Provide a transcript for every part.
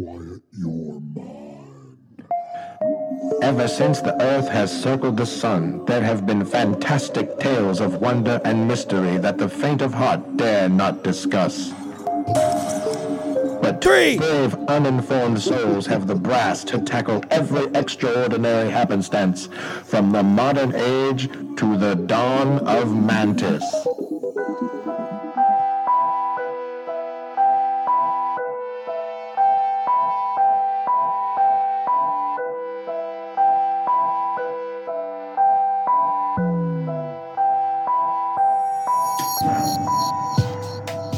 quiet your mind. Ever since the earth has circled the sun, there have been fantastic tales of wonder and mystery that the faint of heart dare not discuss. But Three. brave, uninformed souls have the brass to tackle every extraordinary happenstance, from the modern age to the dawn of Mantis.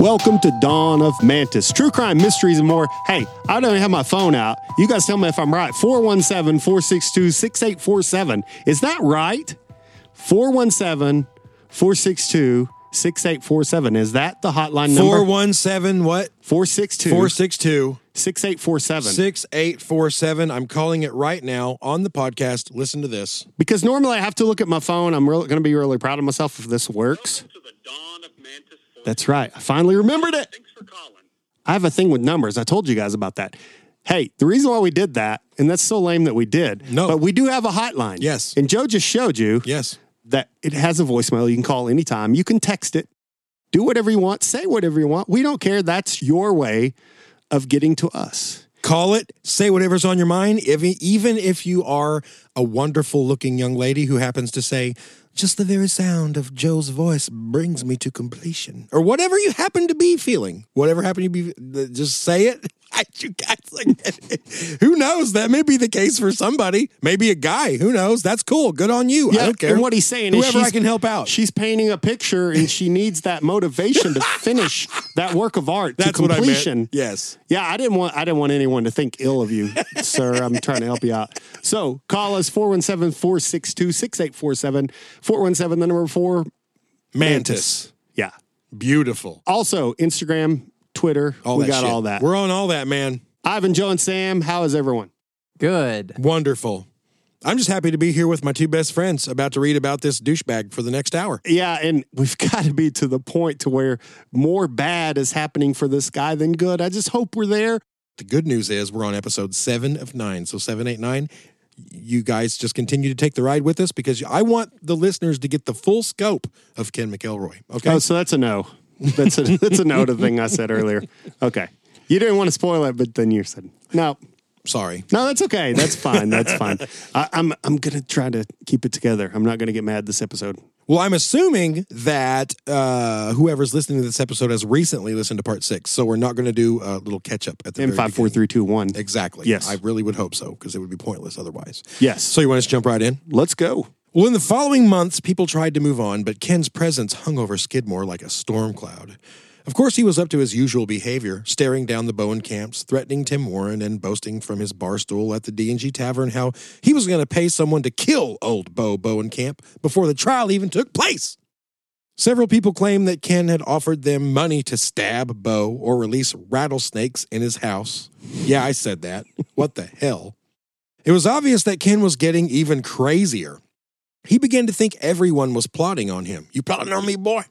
Welcome to Dawn of Mantis. True crime, mysteries, and more. Hey, I don't have my phone out. You guys tell me if I'm right. 417 462 6847. Is that right? 417 462 6847. Is that the hotline number? 417 what? 462 462 6847. 6847. I'm calling it right now on the podcast. Listen to this. Because normally I have to look at my phone. I'm going to be really proud of myself if this works. That's right. I finally remembered it. Thanks for calling. I have a thing with numbers. I told you guys about that. Hey, the reason why we did that, and that's so lame that we did, No. but we do have a hotline. Yes. And Joe just showed you Yes. that it has a voicemail. You can call anytime. You can text it. Do whatever you want. Say whatever you want. We don't care. That's your way of getting to us. Call it, say whatever's on your mind, if, even if you are a wonderful looking young lady who happens to say, just the very sound of Joe's voice brings me to completion, or whatever you happen to be feeling, whatever happened to be, just say it. You guys like who knows? That may be the case for somebody, maybe a guy. Who knows? That's cool. Good on you. I don't care. And what he's saying is whoever she's- I can help out. She's painting a picture and she needs that motivation to finish that work of art That's to what I completion. meant. Yes. Yeah, I didn't want I didn't want anyone to think ill of you, sir. I'm trying to help you out. So call us 417-462-6847. 417 the number four. Mantis. Yeah. Beautiful. Also, Instagram, Twitter. All we that got shit. all that. We're on all that, man. Ivan, Joe, and Sam, how is everyone? Good. Wonderful. I'm just happy to be here with my two best friends about to read about this douchebag for the next hour. Yeah, and we've got to be to the point to where more bad is happening for this guy than good. I just hope we're there. The good news is we're on episode seven of nine. So, seven, eight, nine. You guys just continue to take the ride with us because I want the listeners to get the full scope of Ken McElroy. Okay. Oh, so that's a no. That's a that's a no to the thing I said earlier. Okay. You didn't want to spoil it, but then you said no. Sorry. No, that's okay. That's fine. That's fine. I, I'm I'm gonna try to keep it together. I'm not gonna get mad this episode. Well, I'm assuming that uh, whoever's listening to this episode has recently listened to part six. So, we're not going to do a little catch up at the In five, four, three, two, one. Exactly. Yes. I really would hope so because it would be pointless otherwise. Yes. So, you want us to jump right in? Let's go. Well, in the following months, people tried to move on, but Ken's presence hung over Skidmore like a storm cloud. Of course, he was up to his usual behavior, staring down the Bowenkamps, threatening Tim Warren, and boasting from his bar stool at the D&G Tavern how he was going to pay someone to kill old Bo Bowenkamp before the trial even took place. Several people claim that Ken had offered them money to stab Bo or release rattlesnakes in his house. Yeah, I said that. What the hell? It was obvious that Ken was getting even crazier. He began to think everyone was plotting on him. You plotting on me, boy?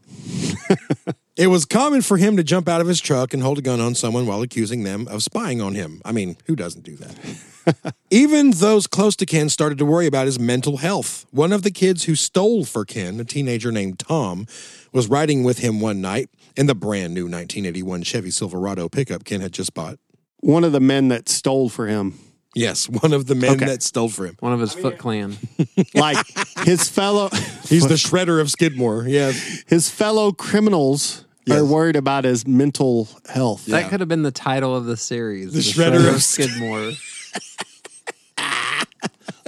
it was common for him to jump out of his truck and hold a gun on someone while accusing them of spying on him. I mean, who doesn't do that? Even those close to Ken started to worry about his mental health. One of the kids who stole for Ken, a teenager named Tom, was riding with him one night in the brand new 1981 Chevy Silverado pickup Ken had just bought. One of the men that stole for him, Yes, one of the men Okay. that stole for him. One of his Foot Clan. like his fellow, He's the shredder of Skidmore. Yeah. his fellow criminals are worried about his mental health. That could have been the title of the series. The Shredder of Skidmore.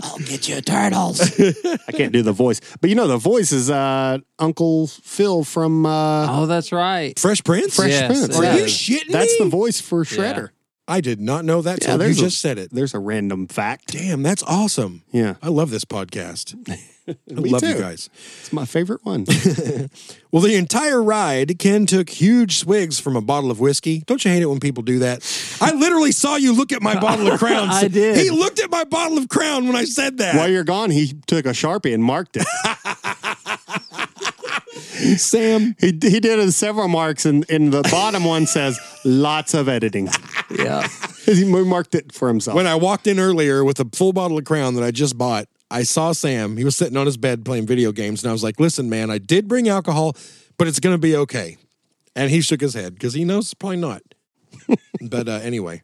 I'll get you, Turtles. I can't do the voice, but you know the voice is uh, Uncle Phil from uh, Oh, that's right. Fresh Prince? Fresh Yes, Prince. it Are you is. shitting That's me? the voice for Shredder. I did not know that Yeah, till you a- just said it. There's a random fact. Damn, that's awesome. Yeah, I love this podcast. I love you guys. it's my favorite one. Well, the entire ride, Ken took huge swigs from a bottle of whiskey. Don't you hate it when people do that? I literally saw you look at my bottle of Crown. I did. He looked at my bottle of Crown when I said that. While you're gone, he took a sharpie and marked it. Sam, he he did it several marks, and, and the bottom one says lots of editing. Yeah. He marked it for himself. When I walked in earlier with a full bottle of Crown that I just bought, I saw Sam. He was sitting on his bed playing video games, and I was like, "Listen, man, I did bring alcohol, but it's going to be okay." And he shook his head because he knows it's probably not. but uh, anyway,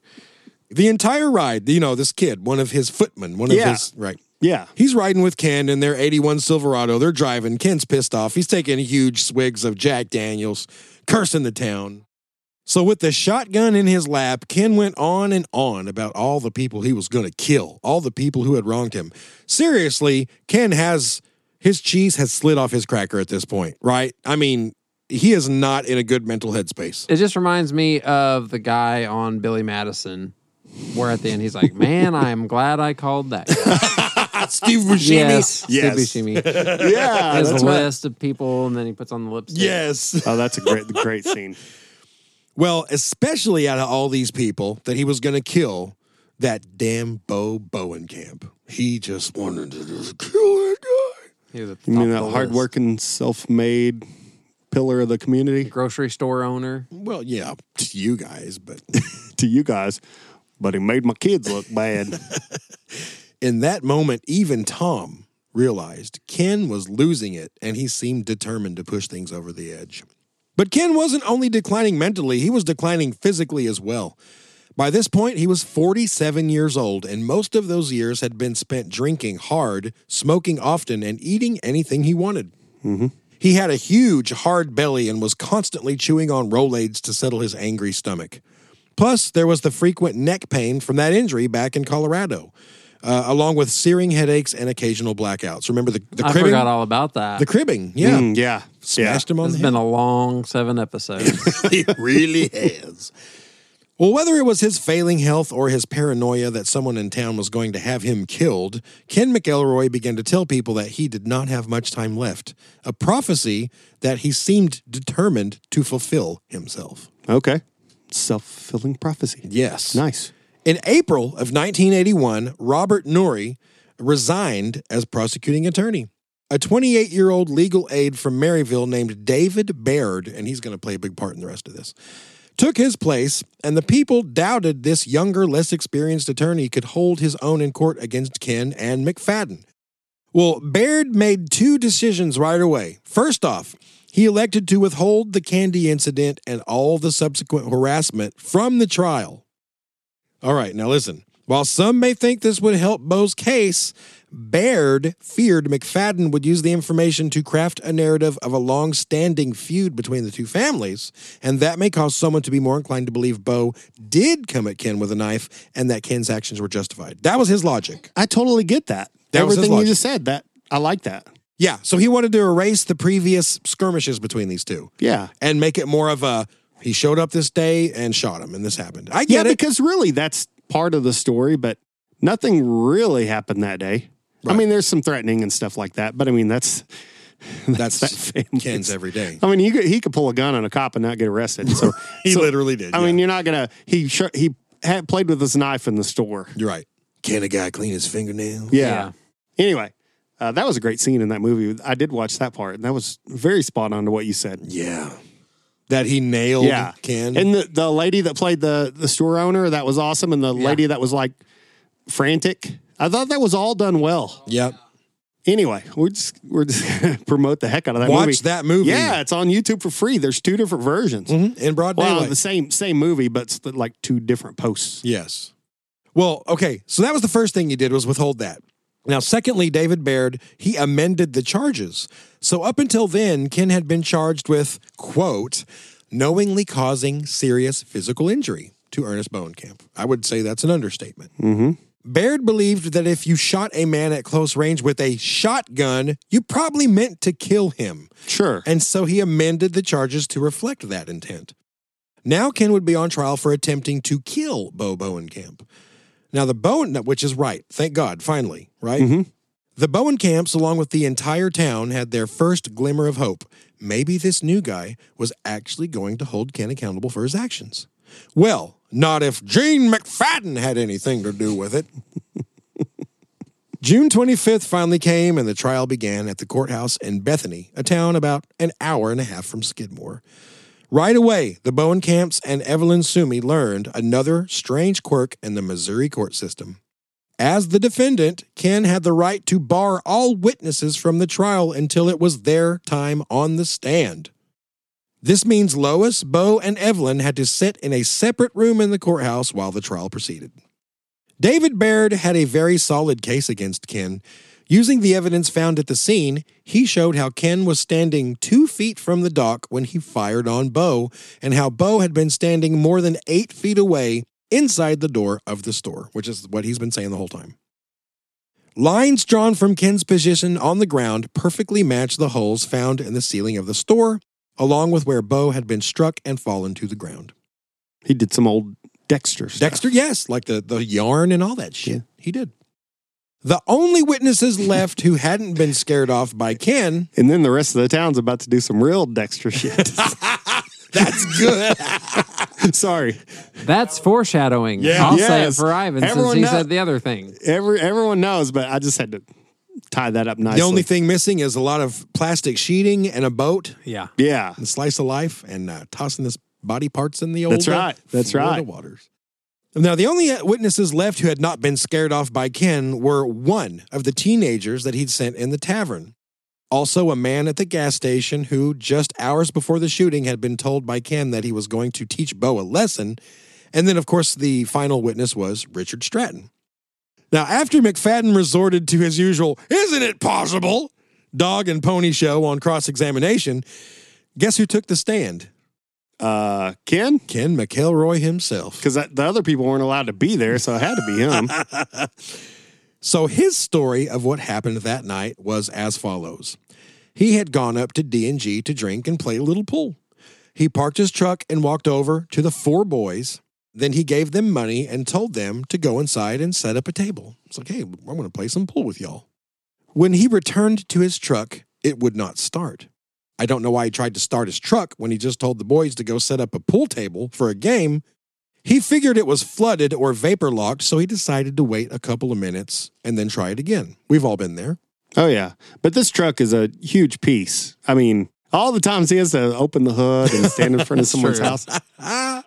the entire ride, you know, this kid, one of his footmen, one of Yeah. his right. Yeah. He's riding with Ken in their 81 Silverado. They're driving. Ken's pissed off. He's taking huge swigs of Jack Daniels, cursing the town. So, with the shotgun in his lap, Ken went on and on about all the people he was going to kill, all the people who had wronged him. Seriously, Ken has his cheese has slid off his cracker at this point, right? I mean, he is not in a good mental headspace. It just reminds me of the guy on Billy Madison, where at the end he's like, "Man, I'm glad I called that." Guy. Steve Buscemi. yes, Yes. Steve Buscemi. Yeah. Has a right. list of people, and then he puts on the lipstick. Yes. Oh, that's a great, great scene. Well, especially out of all these people that he was going to kill, that damn Bo Bowenkamp. He just wanted to just kill that guy. He was at the You mean that hardworking, self-made pillar of the community grocery store owner. Well, yeah, to you guys, but to you guys, but he made my kids look bad. In that moment, even Tom realized Ken was losing it and he seemed determined to push things over the edge. But Ken wasn't only declining mentally, he was declining physically as well. By this point, he was 47 years old, and most of those years had been spent drinking hard, smoking often, and eating anything he wanted. Mm-hmm. He had a huge, hard belly and was constantly chewing on Rolaids to settle his angry stomach. Plus, there was the frequent neck pain from that injury back in Colorado, uh, along with searing headaches and occasional blackouts. Remember the, the I cribbing? forgot all about that. the cribbing, yeah. Mm, yeah. Smashed him on it's the been a long seven episodes. he really has. Well, whether it was his failing health or his paranoia that someone in town was going to have him killed, Ken McElroy began to tell people that he did not have much time left, a prophecy that he seemed determined to fulfill himself. Okay. Self-fulfilling prophecy. Yes. Nice. In April of 1981, Robert Norrie resigned as prosecuting attorney. A 28 year old legal aide from Maryville named David Baird, and he's going to play a big part in the rest of this, took his place, and the people doubted this younger, less experienced attorney could hold his own in court against Ken and McFadden. Well, Baird made two decisions right away. First off, he elected to withhold the candy incident and all the subsequent harassment from the trial. All right, now listen. While some may think this would help Bo's case, Baird feared McFadden would use the information to craft a narrative of a long standing feud between the two families, and that may cause someone to be more inclined to believe Bo did come at Ken with a knife and that Ken's actions were justified. That was his logic. I totally get that. That Everything you just said. That I like that. Yeah, so he wanted to erase the previous skirmishes between these two Yeah. and make it more of a he showed up this day and shot him and this happened. I Yeah, get it. because really that's part of the story, but nothing really happened that day. I mean, there's some threatening and stuff like that, but I mean, that's That's that family. Ken's every day. I mean, he could, he could pull a gun on a cop and not get arrested. So He so, literally did. I yeah. mean, you're not gonna. He sh- he had played with his knife in the store. you're right. Can a guy clean his fingernails? Yeah. Anyway, uh, that was a great scene in that movie. I did watch that part, and that was very spot on to what you said. Yeah. That he nailed Yeah, Ken. and the the lady that played the the store owner that was awesome, and the Yeah. lady that was like frantic. I thought that was all done well. yep. Anyway, we're just we're just gonna promote the heck out of that Watch movie. that movie. Yeah, it's on YouTube for free. There's two different versions. Mhm, In broad Well, daylight. the same same movie, but like two different posts. Yes. Well, okay. So that was the first thing he did was withhold that. Now, secondly, David Baird, he amended the charges. So up until then, Ken had been charged with, quote, knowingly causing serious physical injury to Ernest Bowenkamp. I would say that's an understatement. Mm-hmm. Baird believed that if you shot a man at close range with a shotgun, you probably meant to kill him. Sure. And so he amended the charges to reflect that intent. Now Ken would be on trial for attempting to kill Bo Bowenkamp. Now the Bowen, which is right, thank God, finally, right? Mhm. The Bowenkamps, along with the entire town, had their first glimmer of hope. Maybe this new guy was actually going to hold Ken accountable for his actions. Well, not if Gene McFadden had anything to do with it. June 25th finally came and the trial began at the courthouse in Bethany, a town about an hour and a half from Skidmore. Right away, the Bowenkamps and Evelyn Sumy learned another strange quirk in the Missouri court system. As the defendant, Ken had the right to bar all witnesses from the trial until it was their time on the stand. This means Lois, Bo, and Evelyn had to sit in a separate room in the courthouse while the trial proceeded. David Baird had a very solid case against Ken. Using the evidence found at the scene, he showed how Ken was standing two feet from the dock when he fired on Bo, and how Bo had been standing more than eight feet away inside the door of the store, which is what he's been saying the whole time. Lines drawn from Ken's position on the ground perfectly match the holes found in the ceiling of the store, along with where Bo had been struck and fallen to the ground. He did some old Dexter stuff. Dexter, yes, like the, the yarn and all that shit. He did. The only witnesses left who hadn't been scared off by Ken. And then the rest of the town's about to do some real Dexter shit. That's good. Sorry. That's foreshadowing. Yeah. I'll say it for Ivan Everyone since he know- said the other thing. Every everyone knows, but I just had to tie that up nicely. the only thing missing is a lot of plastic sheeting and a boat, Yeah. Yeah. and slice of life, and uh, tossing this body parts in the old. That's right. That's right. Waters. Now, the only uh, witnesses left who had not been scared off by Ken were one of the teenagers that he'd sent in the tavern. Also, a man at the gas station who, just hours before the shooting, had been told by Ken that he was going to teach Bo a lesson. And then, of course, the final witness was Richard Stratton. Now, after McFadden resorted to his usual, isn't it possible? Dog and pony show on cross examination, guess who took the stand? Uh, Ken? Ken McElroy himself. Because the other people weren't allowed to be there, so it had to be him. So his story of what happened that night was as follows. He had gone up to D&G to drink and play a little pool. He parked his truck and walked over to the four boys. Then he gave them money and told them to go inside and set up a table. It's like, hey, I'm going to play some pool with y'all. When he returned to his truck, it would not start. I don't know why he tried to start his truck when he just told the boys to go set up a pool table for a game. He figured it was flooded or vapor locked, so he decided to wait a couple of minutes and then try it again. We've all been there. oh, yeah. But this truck is a huge piece. I mean, all the times he has to open the hood and stand in front of someone's house.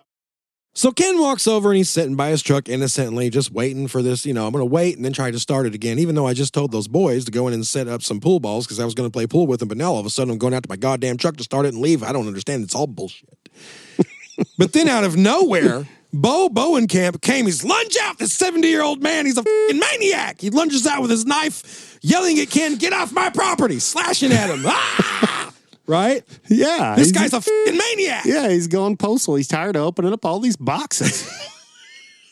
So Ken walks over and he's sitting by his truck innocently, just waiting for this. You know, I'm going to wait and then try to start it again, even though I just told those boys to go in and set up some pool balls because I was going to play pool with them. But now all of a sudden I'm going out to my goddamn truck to start it and leave. I don't understand. It's all bullshit. but then out of nowhere, Bo Bowenkamp came. He's lunge out. This 70 year old man. He's a fing maniac. He lunges out with his knife, yelling at Ken, "Get off my property!" Slashing at him. Ah! Right? Yeah. This guy's a fing maniac. Yeah, he's going postal. He's tired of opening up all these boxes.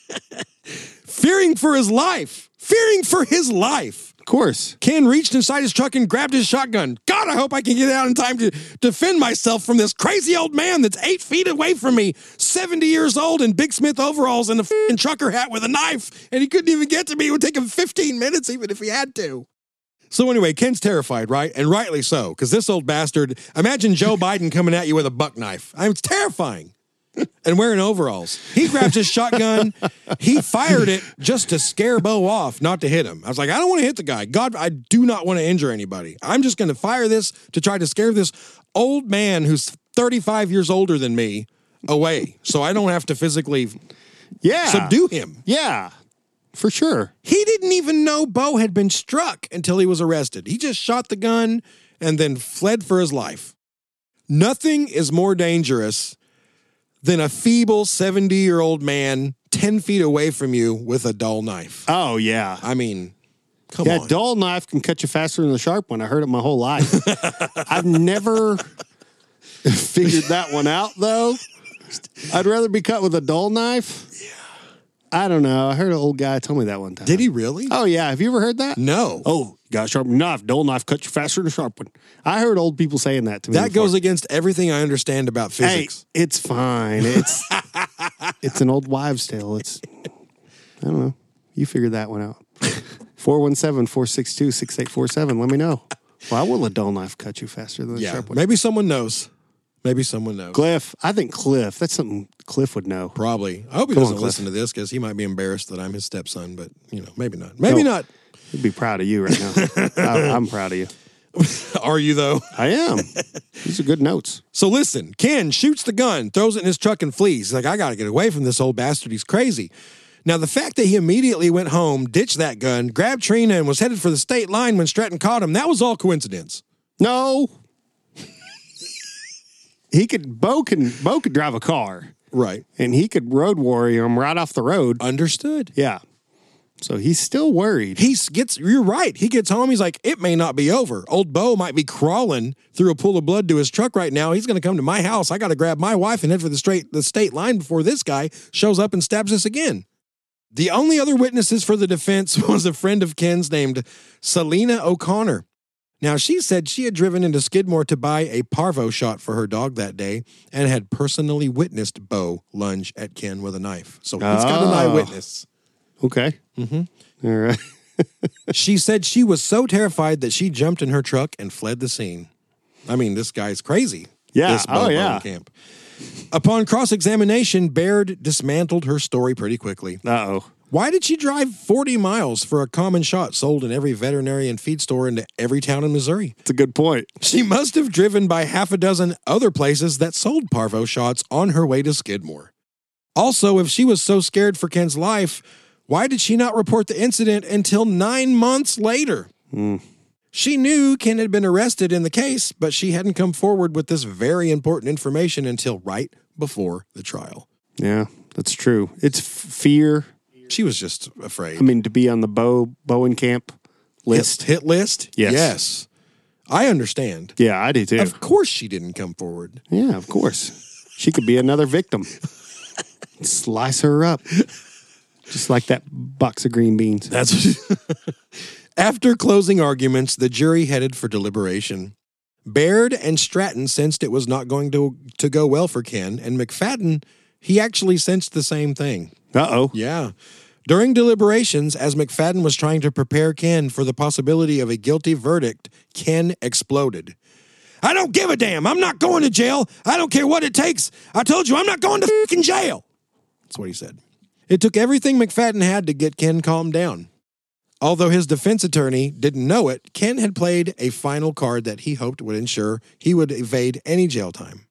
fearing for his life. Fearing for his life. Of course. Ken reached inside his truck and grabbed his shotgun. God, I hope I can get out in time to defend myself from this crazy old man that's eight feet away from me, 70 years old in Big Smith overalls and a fing trucker hat with a knife, and he couldn't even get to me. It would take him 15 minutes, even if he had to. So, anyway, Ken's terrified, right? And rightly so, because this old bastard, imagine Joe Biden coming at you with a buck knife. I mean, it's terrifying. And wearing overalls. He grabbed his shotgun. He fired it just to scare Bo off, not to hit him. I was like, I don't want to hit the guy. God, I do not want to injure anybody. I'm just going to fire this to try to scare this old man who's 35 years older than me away so I don't have to physically Yeah. subdue him. Yeah, for sure. He didn't even know Bo had been struck until he was arrested. He just shot the gun and then fled for his life. Nothing is more dangerous than a feeble 70 year old man 10 feet away from you with a dull knife. Oh, yeah. I mean, come Yeah, on. dull knife can cut you faster than the sharp one. I heard it my whole life. I've never figured that one out, though. I'd rather be cut with a dull knife. Yeah. I don't know. I heard an old guy tell me that one time. Did he really? Oh, yeah. Have you ever heard that? No. Oh, got a sharp knife. Dull knife cuts you faster than a sharp one. I heard old people saying that to me. that before. goes against everything I understand about Hey, physics. it's fine. It's it's an old wives' tale. It's I don't know. You figure that one out. 417-462-6847. Let me know. Why will a dull knife cut you faster than a yeah. sharp one? Maybe someone knows. Maybe someone knows. Cliff. I think Cliff. That's something Cliff would know. Probably. I hope he Come doesn't Cliff. listen to this because he might be embarrassed that I'm his stepson, but, you know, maybe not. Maybe No. not. He'd be proud of you right now. I, I'm proud of you. Are you though? I am. These are good notes. So listen, Ken shoots the gun, throws it in his truck, and flees. He's like, I got to get away from this old bastard. He's crazy. Now, the fact that he immediately went home, ditched that gun, grabbed Trina, and was headed for the state line when Stratton caught him, that was all coincidence. No. he could Bo can Bo could drive a car Right. and he could road warrior him right off the road. Understood. Yeah. So he's still worried. He gets, you're right. He gets home. He's like, it may not be over. Old Bo might be crawling through a pool of blood to his truck right now. He's going to come to my house. I got to grab my wife and head for the straight, the state line before this guy shows up and stabs us again. The only other witnesses for the defense was a friend of Ken's named Selena O'Connor. Now, she said she had driven into Skidmore to buy a parvo shot for her dog that day and had personally witnessed Bo lunge at Ken with a knife. So he's got an Oh. eyewitness. Okay. Mm-hmm. All right. She said she was so terrified that she jumped in her truck and fled the scene. I mean, this guy's crazy. Yeah. This Oh, yeah. Camp. Upon cross examination, Baird dismantled her story pretty quickly. Uh oh. Why did she drive 40 miles for a common shot sold in every veterinary and feed store in every town in Missouri? It's a good point. She must have driven by half a dozen other places that sold parvo shots on her way to Skidmore. Also, if she was so scared for Ken's life, why did she not report the incident until nine months later? Hmm. She knew Ken had been arrested in the case, but she hadn't come forward with this very important information until right before the trial. Yeah, that's true. It's f- fear. She was just afraid. I mean, to be on the Bo Bowenkamp list. hit, hit list? Yes. Yes. I understand. Yeah, I do too. Of course she didn't come forward. Yeah, of course. She could be another victim. Slice her up. Just like that box of green beans. That's After closing arguments, the jury headed for deliberation. Baird and Stratton sensed it was not going to, to go well for Ken, and McFadden, he actually sensed the same thing. Uh oh. Yeah. During deliberations, as McFadden was trying to prepare Ken for the possibility of a guilty verdict, Ken exploded. I don't give a damn. I'm not going to jail. I don't care what it takes. I told you I'm not going to fucking jail. That's what he said. It took everything McFadden had to get Ken calmed down. Although his defense attorney didn't know it, Ken had played a final card that he hoped would ensure he would evade any jail time.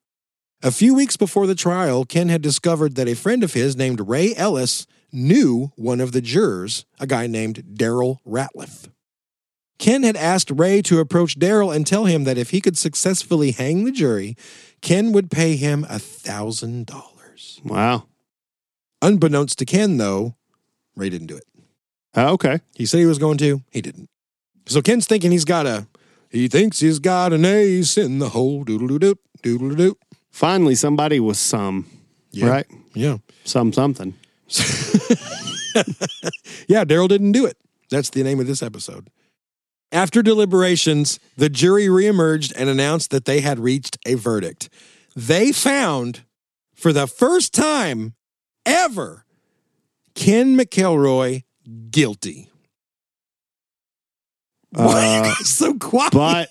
A few weeks before the trial, Ken had discovered that a friend of his named Ray Ellis knew one of the jurors, a guy named Daryl Ratliff. Ken had asked Ray to approach Daryl and tell him that if he could successfully hang the jury, Ken would pay him a thousand dollars. Wow. Unbeknownst to Ken, though, Ray didn't do it. Uh, okay. He said he was going to, he didn't. So Ken's thinking he's got a, he thinks he's got an ace in the hole, doodle doo doo, doodle doo. Finally, somebody was some, Yeah. right? Yeah. Some something. Yeah, Daryl didn't do it. That's the name of this episode. After deliberations, the jury reemerged and announced that they had reached a verdict. They found, for the first time ever, Ken McElroy guilty. Why Uh, so quiet? but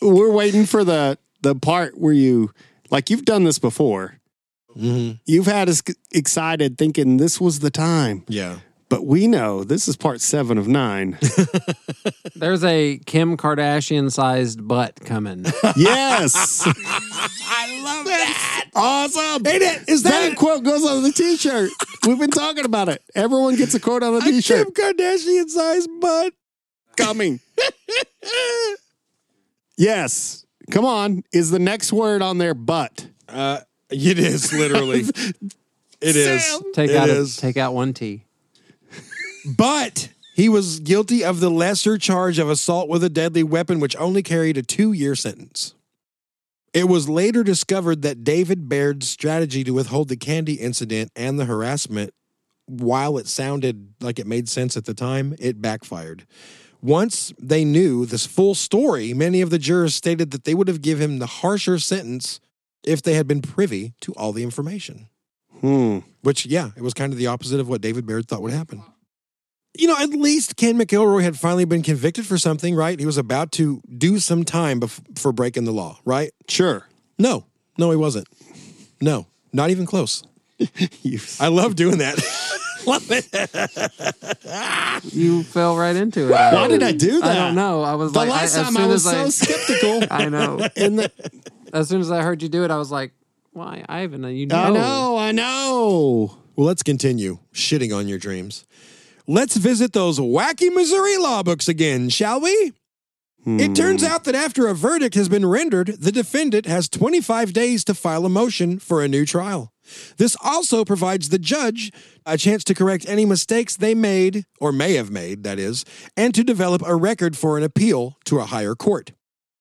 we're waiting for the the part where you like you've done this before. Mhm. You've had us excited thinking this was the time. Yeah. But we know this is part seven of nine. There's a Kim Kardashian sized butt coming. yes. I love that. awesome. Ain't it? Is That that quote goes on the t shirt. We've been talking about it. Everyone gets a quote on the a t shirt. Kim Kardashian sized butt? Coming. yes. Come on. Is the next word on there butt? Uh, it is literally. It is. Sam. Take It out a, take out one T. But he was guilty of the lesser charge of assault with a deadly weapon, which only carried a two year sentence. It was later discovered that David Baird's strategy to withhold the candy incident and the harassment, while it sounded like it made sense at the time, it backfired. Once they knew this full story, many of the jurors stated that they would have given him the harsher sentence if they had been privy to all the information. Hmm. Which, yeah, it was kind of the opposite of what David Baird thought would happen. You know, at least Ken McElroy had finally been convicted for something, right? He was about to do some time bef- for breaking the law, right? Sure. No, no, he wasn't. No, not even close. I love doing that. love it. You fell right into it. Why did I do that? I don't know. I was The like, last I, time I was as so skeptical. I know. and the, As soon as I heard you do it, I was like, "Why, Ivan? You know." I know, I know. Well, let's continue shitting on your dreams. Let's visit those wacky Missouri law books again, shall we? It turns hmm. out that after a verdict has been rendered, the defendant has 25 days to file a motion for a new trial. This also provides the judge a chance to correct any mistakes they made, or may have made, that is, and to develop a record for an appeal to a higher court.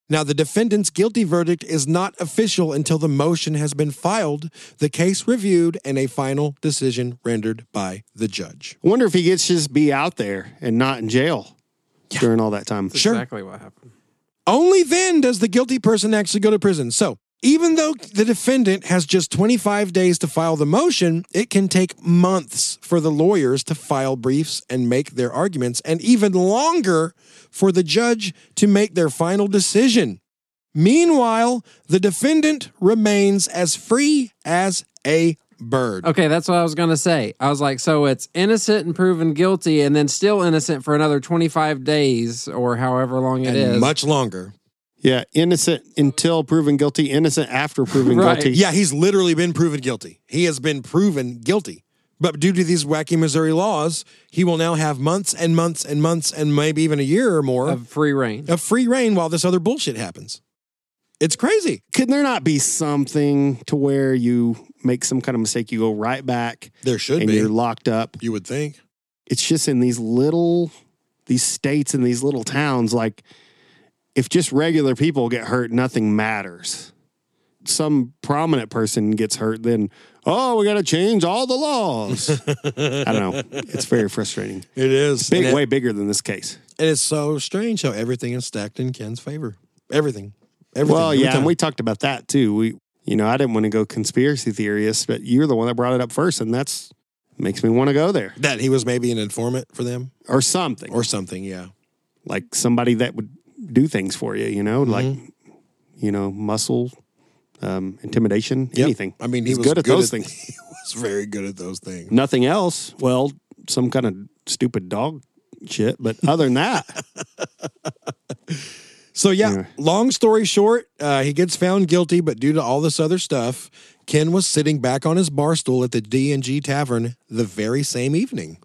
Now, the defendant's guilty verdict is not official until the motion has been filed, the case reviewed, and a final decision rendered by the judge. I wonder if he gets to just be out there and not in jail during all that time. Sure. Exactly what happened. Only then does the guilty person actually go to prison. So, even though the defendant has just 25 days to file the motion, it can take months for the lawyers to file briefs and make their arguments, and even longer for the judge to make their final decision. Meanwhile, the defendant remains as free as a bird. Okay, that's what I was gonna say. I was like, so it's innocent and proven guilty, and then still innocent for another twenty five days or however long it is. and much longer. Yeah, innocent until proven guilty, innocent after proven Right. guilty. Yeah, he's literally been proven guilty. He has been proven guilty. But due to these wacky Missouri laws, he will now have months and months and months and maybe even a year or more of free reign. of free reign while this other bullshit happens. It's crazy. Could there not be something to where you make some kind of mistake, you go right back There should and be. you're locked up? You would think. It's just in these little, these states and these little towns, like if just regular people get hurt, nothing matters. Some prominent person gets hurt, then, oh, we got to change all the laws. I don't know. It's very frustrating. It is. Big, it- way bigger than this case. and it's so strange how everything is stacked in Ken's favor. Everything. Everything. Well, yeah, and we talked about that too. We, you know, I didn't want to go conspiracy theorist, but you're the one that brought it up first, and that's makes me want to go there that he was maybe an informant for them or something, or something. Yeah. like somebody that would do things for you. You know, like Mm-hmm. you know, muscle, um, intimidation, Yep. anything. I mean, he He's was good at those at- things. He was very good at those things. Nothing else. Well, some kind of stupid dog shit, but other than that, So yeah, Yeah. long story short, uh, he gets found guilty, but due to all this other stuff, Ken was sitting back on his bar stool at the D and G Tavern the very same evening,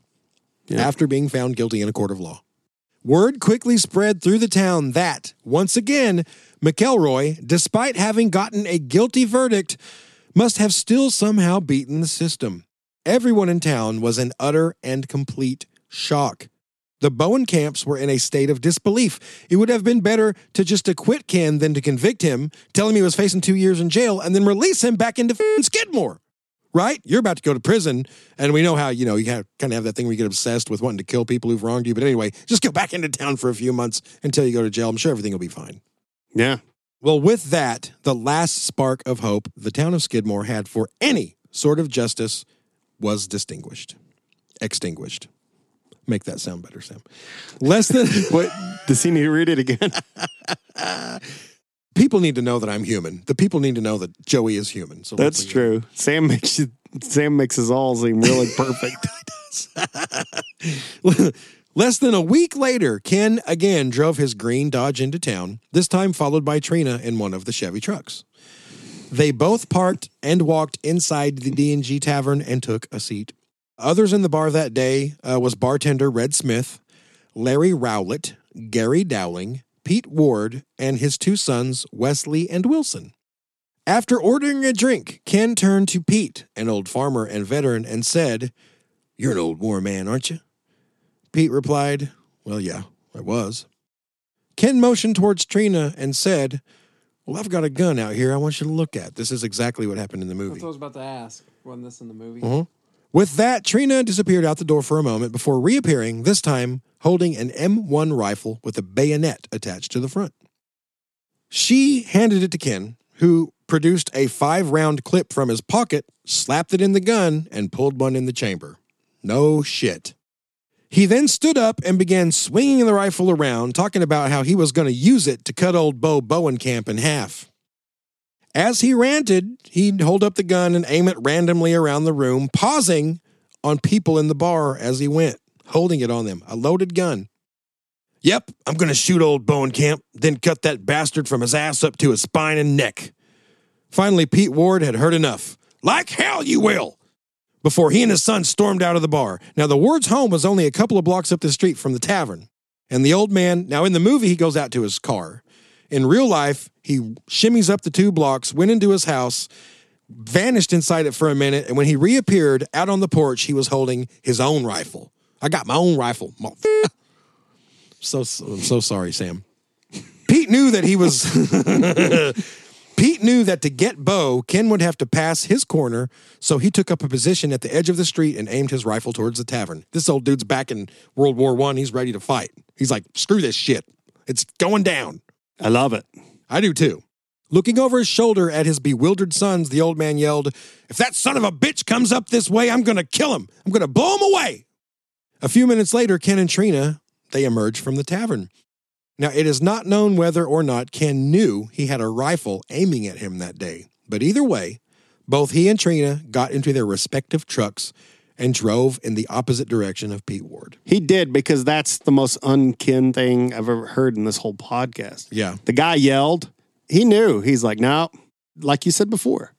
Yeah. after being found guilty in a court of law. Word quickly spread through the town that once again McElroy, despite having gotten a guilty verdict, must have still somehow beaten the system. Everyone in town was in utter and complete shock. The Bowenkamps were in a state of disbelief. It would have been better to just acquit Ken than to convict him, tell him he was facing two years in jail, and then release him back into Skidmore. Right? You're about to go to prison, and we know how, you know, you kind of have that thing where you get obsessed with wanting to kill people who've wronged you. But anyway, just go back into town for a few months until you go to jail. I'm sure everything will be fine. yeah, Well, with that, the last spark of hope the town of Skidmore had for any sort of justice was distinguished, extinguished. Make that sound better, Sam. Less than what does he need to read it again? people need to know that I'm human. The people need to know that Joey is human. So That's true. Sam makes you, Sam makes us all seem really perfect. Less than a week later, Ken again drove his green Dodge into town, this time followed by Trina in one of the Chevy trucks. They both parked and walked inside the D&G Tavern and took a seat. Others in the bar that day uh, was bartender Red Smith, Larry Rowlett, Gary Dowling, Pete Ward, and his two sons, Wesley and Wilson. After ordering a drink, Ken turned to Pete, an old farmer and veteran, and said, You're an old war man, aren't you? Pete replied, Well, yeah, I was. Ken motioned towards Trina and said, Well, I've got a gun out here I want you to look at. This is exactly what happened in the movie. That's what I was about to ask. Wasn't this in the movie? Mhm. With that, Trina disappeared out the door for a moment before reappearing, this time holding an M1 rifle with a bayonet attached to the front. She handed it to Ken, who produced a five round clip from his pocket, slapped it in the gun, and pulled one in the chamber. No shit. He then stood up and began swinging the rifle around, talking about how he was going to use it to cut old Bo Bowenkamp in half. As he ranted, he'd hold up the gun and aim it randomly around the room, pausing on people in the bar as he went, holding it on them, a loaded gun. Yep, I'm going to shoot old Bowenkamp, then cut that bastard from his ass up to his spine and neck. Finally, Pete Ward had heard enough. Like hell you will! Before he and his son stormed out of the bar. Now, the Ward's home was only a couple of blocks up the street from the tavern. And the old man, now in the movie, he goes out to his car. In real life, he shimmies up the two blocks, went into his house, vanished inside it for a minute, and when he reappeared out on the porch, he was holding his own rifle. I got my own rifle. So, so I'm so sorry, Sam. Pete knew that he was. Pete knew that to get Bo, Ken would have to pass his corner, so he took up a position at the edge of the street and aimed his rifle towards the tavern. This old dude's back in World War One. He's ready to fight. He's like, screw this shit. It's going down. I love it. I do too. Looking over his shoulder at his bewildered sons, the old man yelled, If that son of a bitch comes up this way, I'm going to kill him. I'm going to blow him away. A few minutes later, Ken and Trina, they emerged from the tavern. Now, it is not known whether or not Ken knew he had a rifle aiming at him that day, but either way, both he and Trina got into their respective trucks and drove in the opposite direction of Pete Ward. He did because that's the most unkin thing I've ever heard in this whole podcast. Yeah. The guy yelled. He knew. He's like, no, like you said before,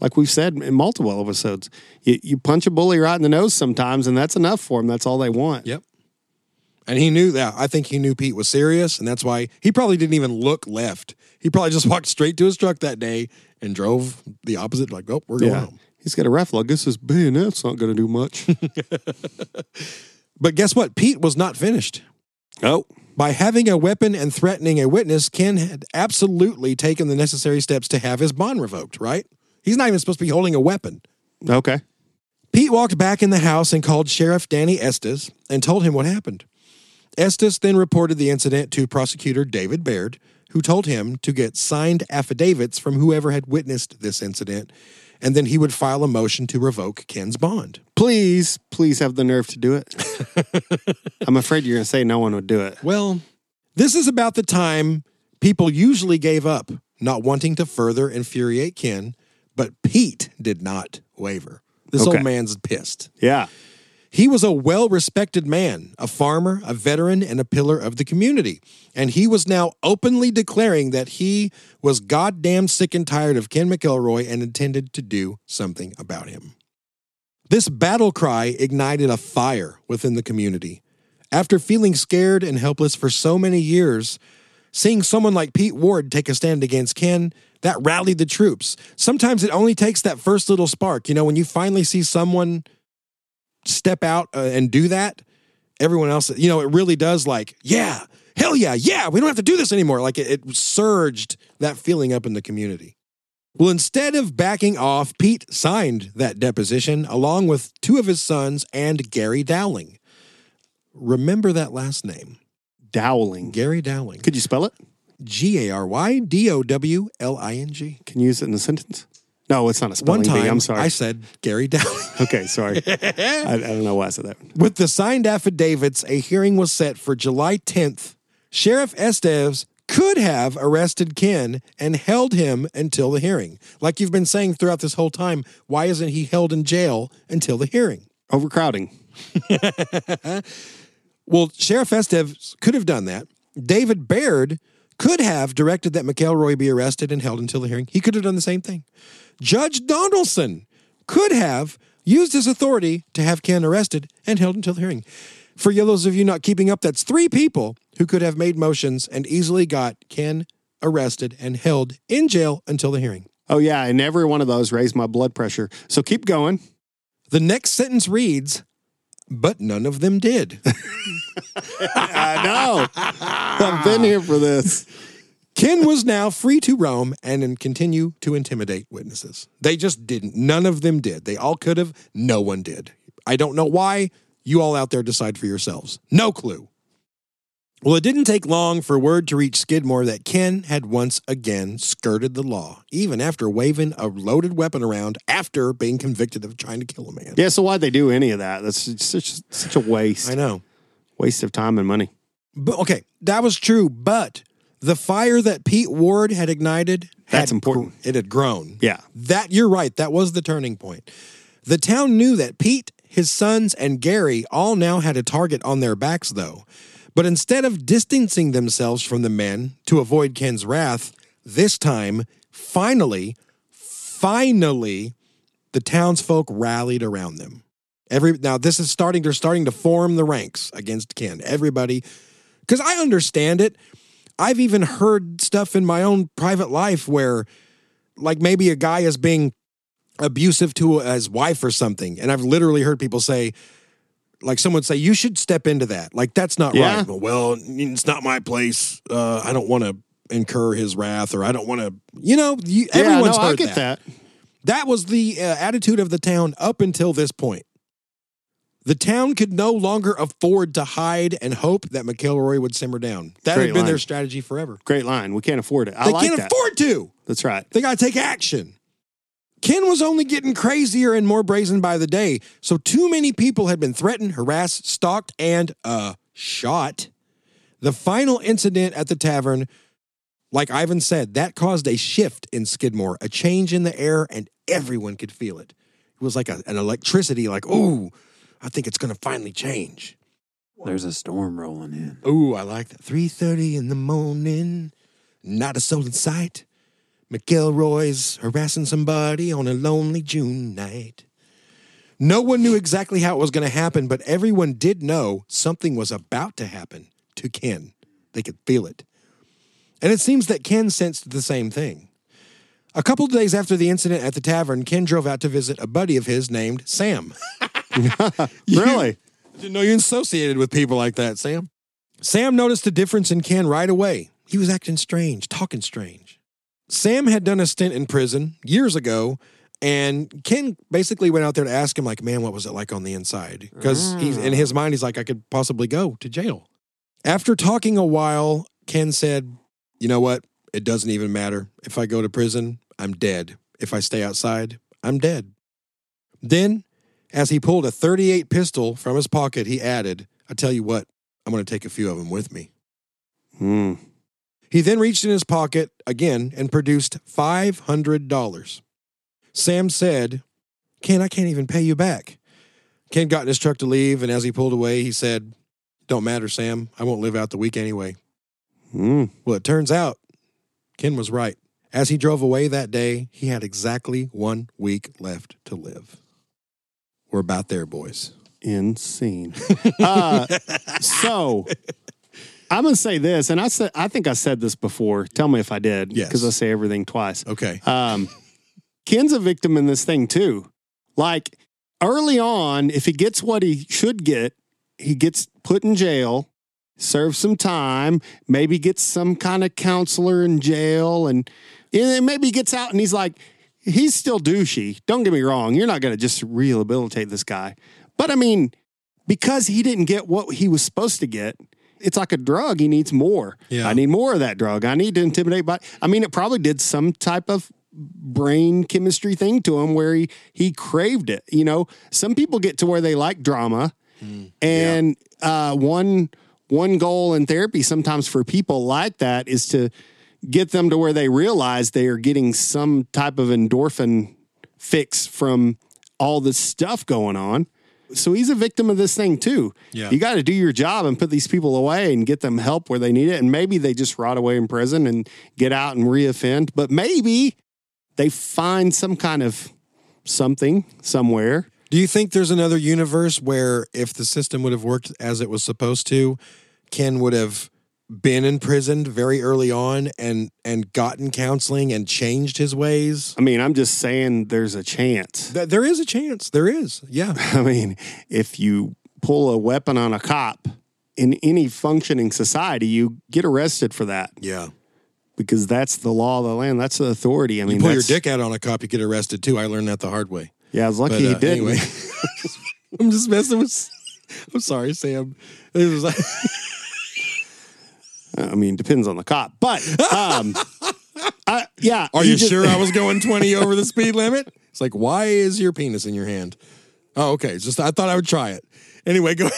like we've said in multiple episodes, you, you punch a bully right in the nose sometimes, and that's enough for him. That's all they want. Yep. And he knew that. I think he knew Pete was serious, and that's why he probably didn't even look left. He probably just walked straight to his truck that day and drove the opposite, like, oh, we're going Yeah. home. He's got a rifle. I guess his bayonet's not going to do much. But guess what? Pete was not finished. oh, By having a weapon and threatening a witness, Ken had absolutely taken the necessary steps to have his bond revoked, right? He's not even supposed to be holding a weapon. okay. Pete walked back in the house and called Sheriff Danny Estes and told him what happened. Estes then reported the incident to prosecutor David Baird, who told him to get signed affidavits from whoever had witnessed this incident, and then he would file a motion to revoke Ken's bond. Please, please have the nerve to do it. I'm afraid you're going to say no one would do it. Well, this is about the time people usually gave up, not wanting to further infuriate Ken, but Pete did not waver. This Okay. old man's pissed. Yeah. He was a well respected man, a farmer, a veteran, and a pillar of the community. And he was now openly declaring that he was goddamn sick and tired of Ken McElroy and intended to do something about him. This battle cry ignited a fire within the community. After feeling scared and helpless for so many years, seeing someone like Pete Ward take a stand against Ken, that rallied the troops. Sometimes it only takes that first little spark. You know, when you finally see someone step out uh, and do that, everyone else, you know, it really does like, yeah, hell yeah, yeah, we don't have to do this anymore. Like it, it surged that feeling up in the community. Well, instead of backing off, Pete signed that deposition along with two of his sons and Gary Dowling. Remember that last name, Dowling. Gary Dowling. Could you spell it? G A R Y D O W L I N G. Can you use it in a sentence? No, it's not a spelling One time, bee. I'm sorry. I said Gary Dowling. okay, sorry. I, I don't know why I said that. With the signed affidavits, a hearing was set for July 10th. Sheriff Estes could have arrested Ken and held him until the hearing. Like you've been saying throughout this whole time, why isn't he held in jail until the hearing? Overcrowding. Well, Sheriff Estes could have done that. David Baird could have directed that McElroy be arrested and held until the hearing. He could have done the same thing. Judge Donaldson could have used his authority to have Ken arrested and held until the hearing. For those of you not keeping up, that's three people who could have made motions and easily got Ken arrested and held in jail until the hearing. Oh, yeah. And every one of those raised my blood pressure. So keep going. The next sentence reads, but none of them did. I know. I've been here for this. Ken was now free to roam and continue to intimidate witnesses. They just didn't. None of them did. They all could have. No one did. I don't know why. You all out there decide for yourselves. No clue. Well, it didn't take long for word to reach Skidmore that Ken had once again skirted the law, even after waving a loaded weapon around after being convicted of trying to kill a man. Yeah, so why'd they do any of that? That's such, such a waste. I know. Waste of time and money. But okay, that was true, but the fire that Pete Ward had ignited That's had important. it had grown. Yeah. That you're right. That was the turning point. The town knew that Pete his sons, and Gary all now had a target on their backs, though. But instead of distancing themselves from the men to avoid Ken's wrath, this time, finally, finally, the townsfolk rallied around them. Every now this is starting they're starting to form the ranks against Ken. Everybody cuz I understand it. I've even heard stuff in my own private life where like maybe a guy is being abusive to his wife or something and I've literally heard people say like someone say you should step into that. Like that's not Yeah. right. Well, it's not my place. Uh, I don't want to incur his wrath or I don't want to you know, you, Yeah, everyone's no, heard I get that. that was the uh, attitude of the town up until this point. The town could no longer afford to hide and hope that McElroy would simmer down. That Great had been their strategy forever. Great line. We can't afford it. I they like can't that. afford to. That's right. They got to take action. Ken was only getting crazier and more brazen by the day, so too many people had been threatened, harassed, stalked, and uh shot. The final incident at the tavern, like Ivan said, that caused a shift in Skidmore, a change in the air, and everyone could feel it. It was like a, an electricity, like, ooh, I think it's gonna finally change. There's a storm rolling in. Ooh, I like that. 3.30 in the morning, not a soul in sight. McElroy's harassing somebody on a lonely June night. No one knew exactly how it was going to happen, but everyone did know something was about to happen to Ken. They could feel it. And it seems that Ken sensed the same thing. A couple of days after the incident at the tavern, Ken drove out to visit a buddy of his named Sam. Really? I Didn't know you associated with people like that, Sam. Sam noticed a difference in Ken right away. He was acting strange, talking strange. Sam had done a stint in prison years ago, and Ken basically went out there to ask him, like, man, what was it like on the inside? Because he's in his mind, he's like, I could possibly go to jail. After talking a while, Ken said, You know what? It doesn't even matter. If I go to prison, I'm dead. If I stay outside, I'm dead. Then, as he pulled a 38 pistol from his pocket, he added, I tell you what, I'm going to take a few of them with me. Hmm. He then reached in his pocket again and produced $500. Sam said, Ken, I can't even pay you back. Ken got in his truck to leave, and as he pulled away, he said, Don't matter, Sam. I won't live out the week anyway. Hmm. Well, it turns out Ken was right. As he drove away that day, he had exactly one week left to live. We're about there, boys. Insane. uh, so I'm gonna say this, and I said I think I said this before. Tell me if I did, Yes. because I say everything twice. Okay. Um, Ken's a victim in this thing too. Like early on, if he gets what he should get, he gets put in jail, serves some time, maybe gets some kind of counselor in jail, and, and then maybe he gets out and he's like, he's still douchey. Don't get me wrong. You're not going to just rehabilitate this guy. But I mean, because he didn't get what he was supposed to get, it's like a drug. He needs more. Yeah. I need more of that drug. I need to intimidate. But I mean, it probably did some type of brain chemistry thing to him where he he craved it. You know, some people get to where they like drama, and uh, one one goal in therapy sometimes for people like that is to get them to where they realize they are getting some type of endorphin fix from all this stuff going on. So he's a victim of this thing too. Yeah. You got to do your job and put these people away and get them help where they need it. And maybe they just rot away in prison and get out and reoffend. But maybe they find some kind of something somewhere. Do you think there's another universe where if the system would have worked as it was supposed to, Ken would have been imprisoned very early on and and gotten counseling and changed his ways? I mean, I'm just saying there's a chance. Th- There is a chance. There is. Yeah. I mean, if you pull a weapon on a cop in any functioning society, you get arrested for that Yeah. because that's the law of the land. That's the authority. I mean, You pull your dick out on a cop, you get arrested too. I learned that the hard way. Yeah, I was lucky But he uh, did. anyway, I'm just messing with. I'm sorry, Sam. It was like, I mean, depends on the cop, but um, I, yeah. Are you just- sure I was going 20 over the speed limit? It's like, why is your penis in your hand? Oh, okay. It's just I thought I would try it. Anyway, go.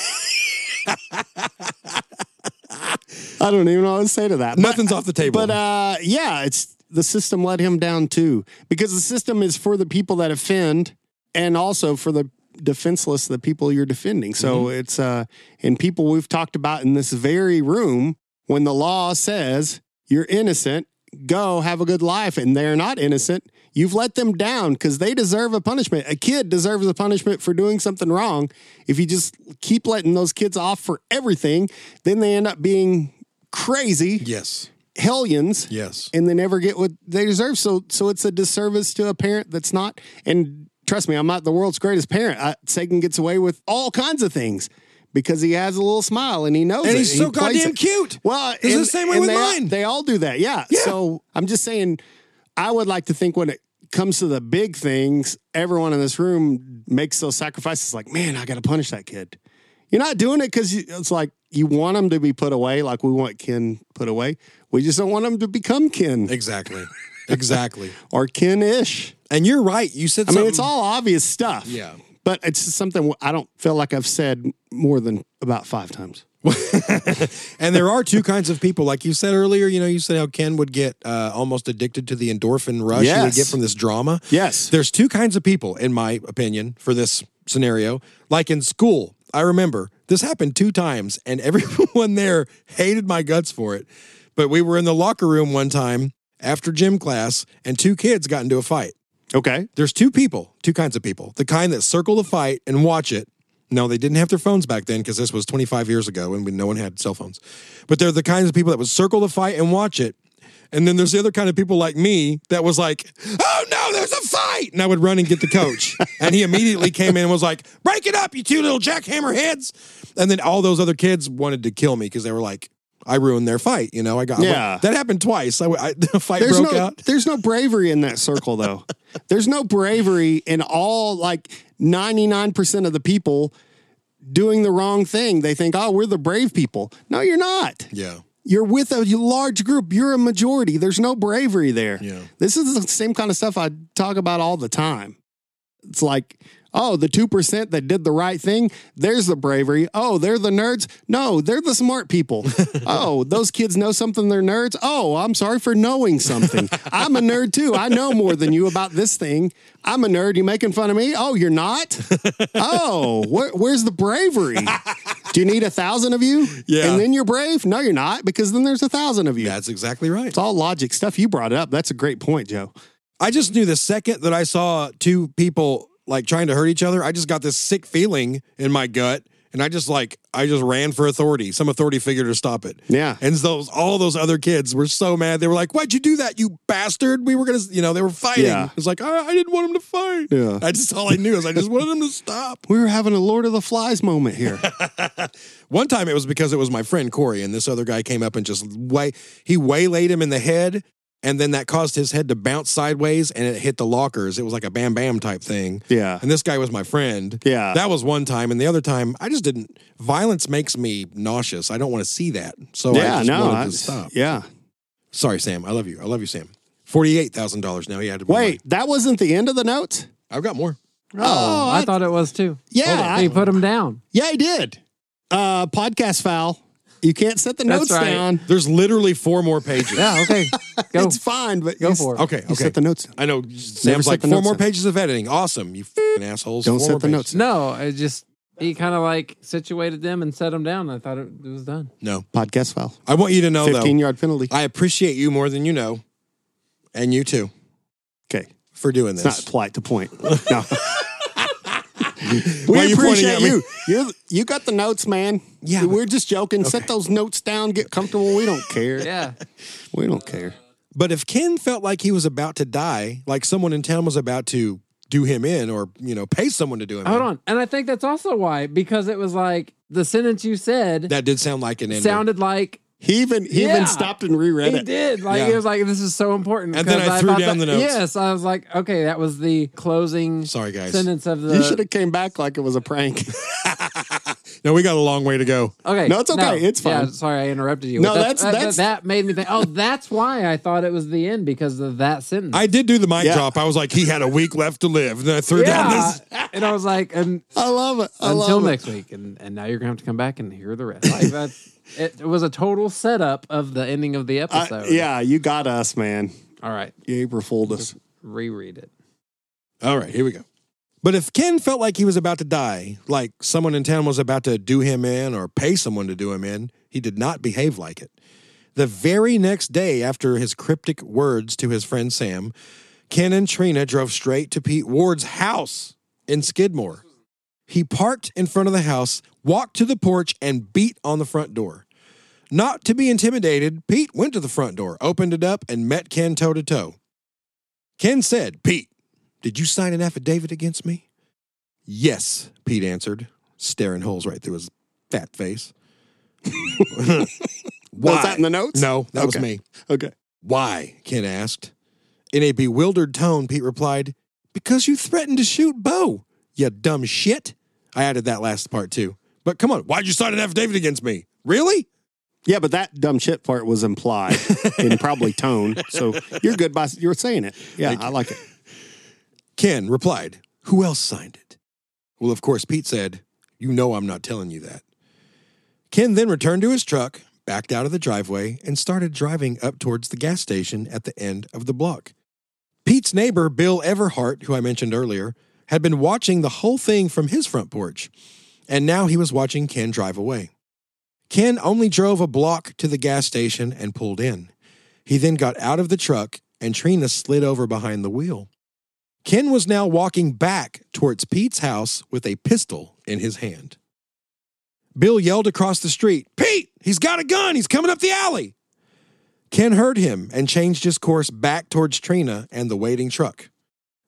I don't even know what to say to that. But- Nothing's off the table. But uh, yeah, it's the system let him down too because the system is for the people that offend and also for the defenseless the people you're defending. So it's uh and people we've talked about in this very room when the law says you're innocent, go have a good life and they're not innocent, you've let them down cuz they deserve a punishment. A kid deserves a punishment for doing something wrong. If you just keep letting those kids off for everything, then they end up being crazy Yes. hellions Yes. and they never get what they deserve. So so it's a disservice to a parent that's not. And trust me, I'm not the world's greatest parent. I, Sagan gets away with all kinds of things because he has a little smile and he knows And it. he's so plays goddamn cute. Well, it's the same way with they mine. They all do that. Yeah. Yeah. So I'm just saying, I would like to think when it comes to the big things, everyone in this room makes those sacrifices. Like, man, I got to punish that kid. You're not doing it because it's like you want them to be put away, like we want Ken put away. We just don't want them to become Ken Exactly. Exactly. or Ken-ish. and you're right. You said I mean, it's all obvious stuff. Yeah. But it's something I don't feel like I've said more than about five times. And there are two kinds of people, like you said earlier. You know, you said how Ken would get uh, almost addicted to the endorphin rush he would get from this drama. Yes. There's two kinds of people, in my opinion, for this scenario. Like in school, I remember this happened two times, and everyone there hated my guts for it. But we were in the locker room one time after gym class, and two kids got into a fight. Okay. There's two people, two kinds of people. The kind that circle the fight and watch it. No, they didn't have their phones back then because this was 25 years ago and we, no one had cell phones. But they're the kinds of people that would circle the fight and watch it. And then there's the other kind of people like me that was like, oh no, there's a fight. And I would run and get the coach. and he immediately came in and was like, break it up, you two little jackhammer heads. And then all those other kids wanted to kill me because they were like, I ruined their fight. You know, I got Yeah. that happened twice. I, I, the fight There's broke no out. there's no bravery in that circle though. there's no bravery in all like 99% of the people doing the wrong thing. They think, "Oh, we're the brave people." No, you're not. Yeah. You're with a large group. You're a majority. There's no bravery there. Yeah. This is the same kind of stuff I talk about all the time. It's like, oh, the 2% that did the right thing, there's the bravery. Oh, they're the nerds. No, they're the smart people. oh, those kids know something, they're nerds. Oh, I'm sorry for knowing something. I'm a nerd too. I know more than you about this thing. I'm a nerd. You making fun of me? Oh, you're not? Oh, where, where's the bravery? Do you need a thousand of you? Yeah. And then you're brave? No, you're not, because then there's a thousand of you. That's exactly right. It's all logic stuff. You brought it up. That's a great point, Joe. I just knew the second that I saw two people like trying to hurt each other, I just got this sick feeling in my gut. And I just like I just ran for authority, some authority figure to stop it. Yeah. And those all those other kids were so mad. They were like, "Why'd you do that, you bastard? We were gonna, you know, they were fighting." Yeah. It's like I, I didn't want them to fight. Yeah. I just all I knew is I just wanted them to stop. We were having a Lord of the Flies moment here. One time it was because it was my friend Corey, and this other guy came up and just way he waylaid him in the head, and then that caused his head to bounce sideways, and it hit the lockers. It was like a bam bam type thing. Yeah. And this guy was my friend. Yeah. That was one time, and the other time I just didn't. Violence makes me nauseous. I don't want to see that. So I yeah, just no. wanted to stop. Yeah. Sorry, Sam. I love you. I love you, Sam. Forty-eight thousand dollars now. He had to Wait, mine. that wasn't the end of the notes? I've got more. Oh, I, thought it was too. Yeah, I- he put him down. Yeah, I did. Uh, podcast foul. You can't set the That's notes right. down. There's literally four more pages. Yeah, okay. Go. It's fine, but Go you, for it. Okay. You Okay. set the notes down. I know. Sam's like four notes more down." pages of editing. Awesome, you fing assholes. Don't Four set the pages. notes. No, I just he kind of like situated them and set them down. I thought it, it was done. No, Podcast foul. I want you to know 15 though. yard penalty. I appreciate you more than you know, and you too Okay. for doing It's this. not polite to point. No. Why we are you appreciate at me? you. You're, you got the notes, man. Yeah, We're just joking. Set those notes down. Get comfortable. We don't care. Yeah. We don't care. But if Ken felt like he was about to die, like someone in town was about to do him in, or you know, pay someone to do him Hold in, on. And I think that's also why because it was like the sentence you said that did sound like an ending. sounded like He even he Yeah. even stopped and reread he it. He did. Like Yeah. it was like this is so important. And then I threw thought down that- the notes. Yes, I was like, okay, that was the closing Sorry, guys. sentence of the. You should have came back like it was a prank. No, we got a long way to go. Okay, No, it's okay. It's Yeah, fine. sorry, I interrupted you. No, But that's- that, that's- that made me think. Oh, that's why I thought it was the end because of that sentence. I did do the mic Yeah. drop. I was like, he had a week left to live. Then I threw down this. and I was like, and I love it. I until love next week, and and now you're gonna have to come back and hear the rest. Like that's it, it was a total setup of the ending of the episode. I- yeah, you got us, man. All right, You April fooled us. reread it. All right, here we go. But if Ken felt like he was about to die, like someone in town was about to do him in or pay someone to do him in, he did not behave like it. The very next day after his cryptic words to his friend Sam, Ken and Trina drove straight to Pete Ward's house in Skidmore. He parked in front of the house, walked to the porch, and beat on the front door. Not to be intimidated, Pete went to the front door, opened it up, and met Ken toe to toe. Ken said, Pete, did you sign an affidavit against me? Yes, Pete answered, staring holes right through his fat face. Was that in the notes? No, that was me. Okay. Why? Ken asked. In a bewildered tone, Pete replied, Because you threatened to shoot Bo, you dumb shit. I added that last part too. But come on, why'd you sign an affidavit against me? Really? Yeah, but that dumb shit part was implied in probably tone. So you're good by you're saying it. Yeah, I like it. Ken replied, Who else signed it? Well, of course, Pete said, You know I'm not telling you that. Ken then returned to his truck, backed out of the driveway, and started driving up towards the gas station at the end of the block. Pete's neighbor, Bill Everhart, who I mentioned earlier, had been watching the whole thing from his front porch, and now he was watching Ken drive away. Ken only drove a block to the gas station and pulled in. He then got out of the truck, and Trina slid over behind the wheel. Ken was now walking back towards Pete's house with a pistol in his hand. Bill yelled across the street, Pete, he's got a gun. He's coming up the alley. Ken heard him and changed his course back towards Trina and the waiting truck.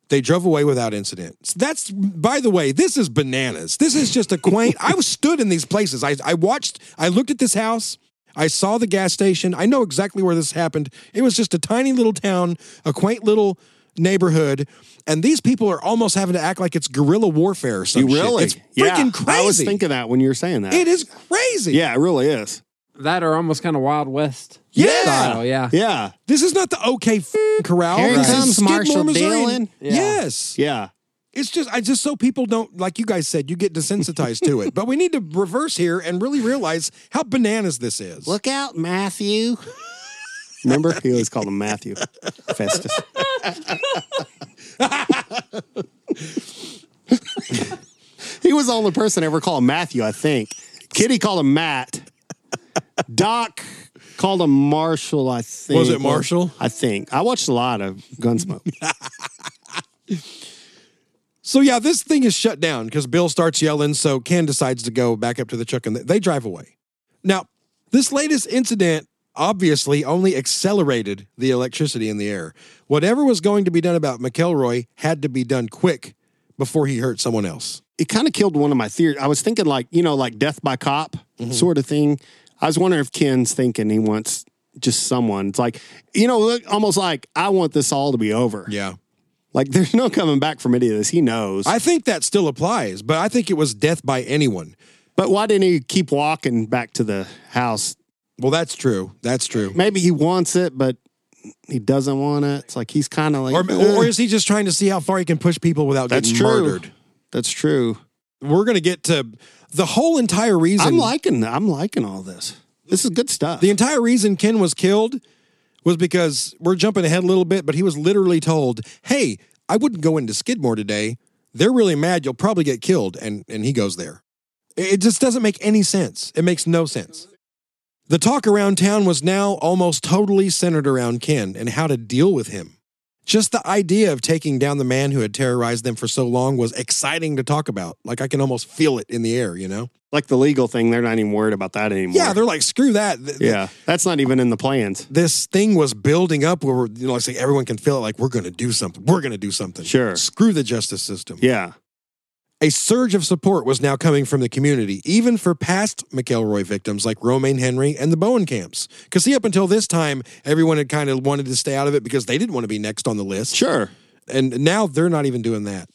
They drove away without incident. That's, by the way, this is bananas. This is just a quaint. I was stood in these places. I, I watched, I looked at this house. I saw the gas station. I know exactly where this happened. It was just a tiny little town, a quaint little neighborhood, and these people are almost having to act like it's guerrilla warfare or You something. really? It's yeah, freaking crazy. I was thinking that when you were saying that. it is crazy. Yeah, it really is. That are almost kind of Wild West Yeah. style. Yeah. Yeah. This is not the OK f***ing corral. Here This is comes Marshall Dillon. Yeah. Yes. Yeah. It's just I just so people don't like you guys said you get desensitized to it. But we need to reverse here and really realize how bananas this is. Look out, Matthew. Remember? He always called him Matthew. Festus. he was the only person to ever called Matthew, I think. Kitty called him Matt. Doc called him Marshall, I think. Was it Marshall? I think. I watched a lot of Gunsmoke. So yeah, this thing is shut down because Bill starts yelling. So Ken decides to go back up to the truck and they drive away. Now, this latest incident obviously only accelerated the electricity in the air. Whatever was going to be done about McElroy had to be done quick before he hurt someone else. it kind of killed one of my theories. I was thinking like, you know, like death by cop mm-hmm. sort of thing. I was wondering if Ken's thinking he wants just someone. It's like, you know, look, almost like I want this all to be over. Yeah. Like there's no coming back from any of this. He knows. I think that still applies, but I think it was death by anyone. but why didn't he keep walking back to the house? Well, that's true. That's true. Maybe he wants it, but he doesn't want it. It's like he's kind of like, Or, "Eh." or is he just trying to see how far he can push people without that's getting true. murdered? That's true. We're going to get to the whole entire reason. I'm liking. I'm liking all this. This is good stuff. the entire reason Ken was killed was because we're jumping ahead a little bit, but he was literally told, "Hey, I wouldn't go into Skidmore today. They're really mad. You'll probably get killed." And and he goes there. It just doesn't make any sense. It makes no sense. The talk around town was now almost totally centered around Ken and how to deal with him. Just the idea of taking down the man who had terrorized them for so long was exciting to talk about. Like I can almost feel it in the air, you know? like the legal thing, they're not even worried about that anymore. Yeah, they're like, screw that. Th- th- yeah. That's not even in the plans. this thing was building up where you know, like say everyone can feel it like we're going to do something. We're going to do something. Sure. Screw the justice system. Yeah. A surge of support was now coming from the community, even for past McElroy victims like Romaine Henry and the Bowenkamps. Because see, up until this time, everyone had kind of wanted to stay out of it because they didn't want to be next on the list. Sure. And now they're not even doing that.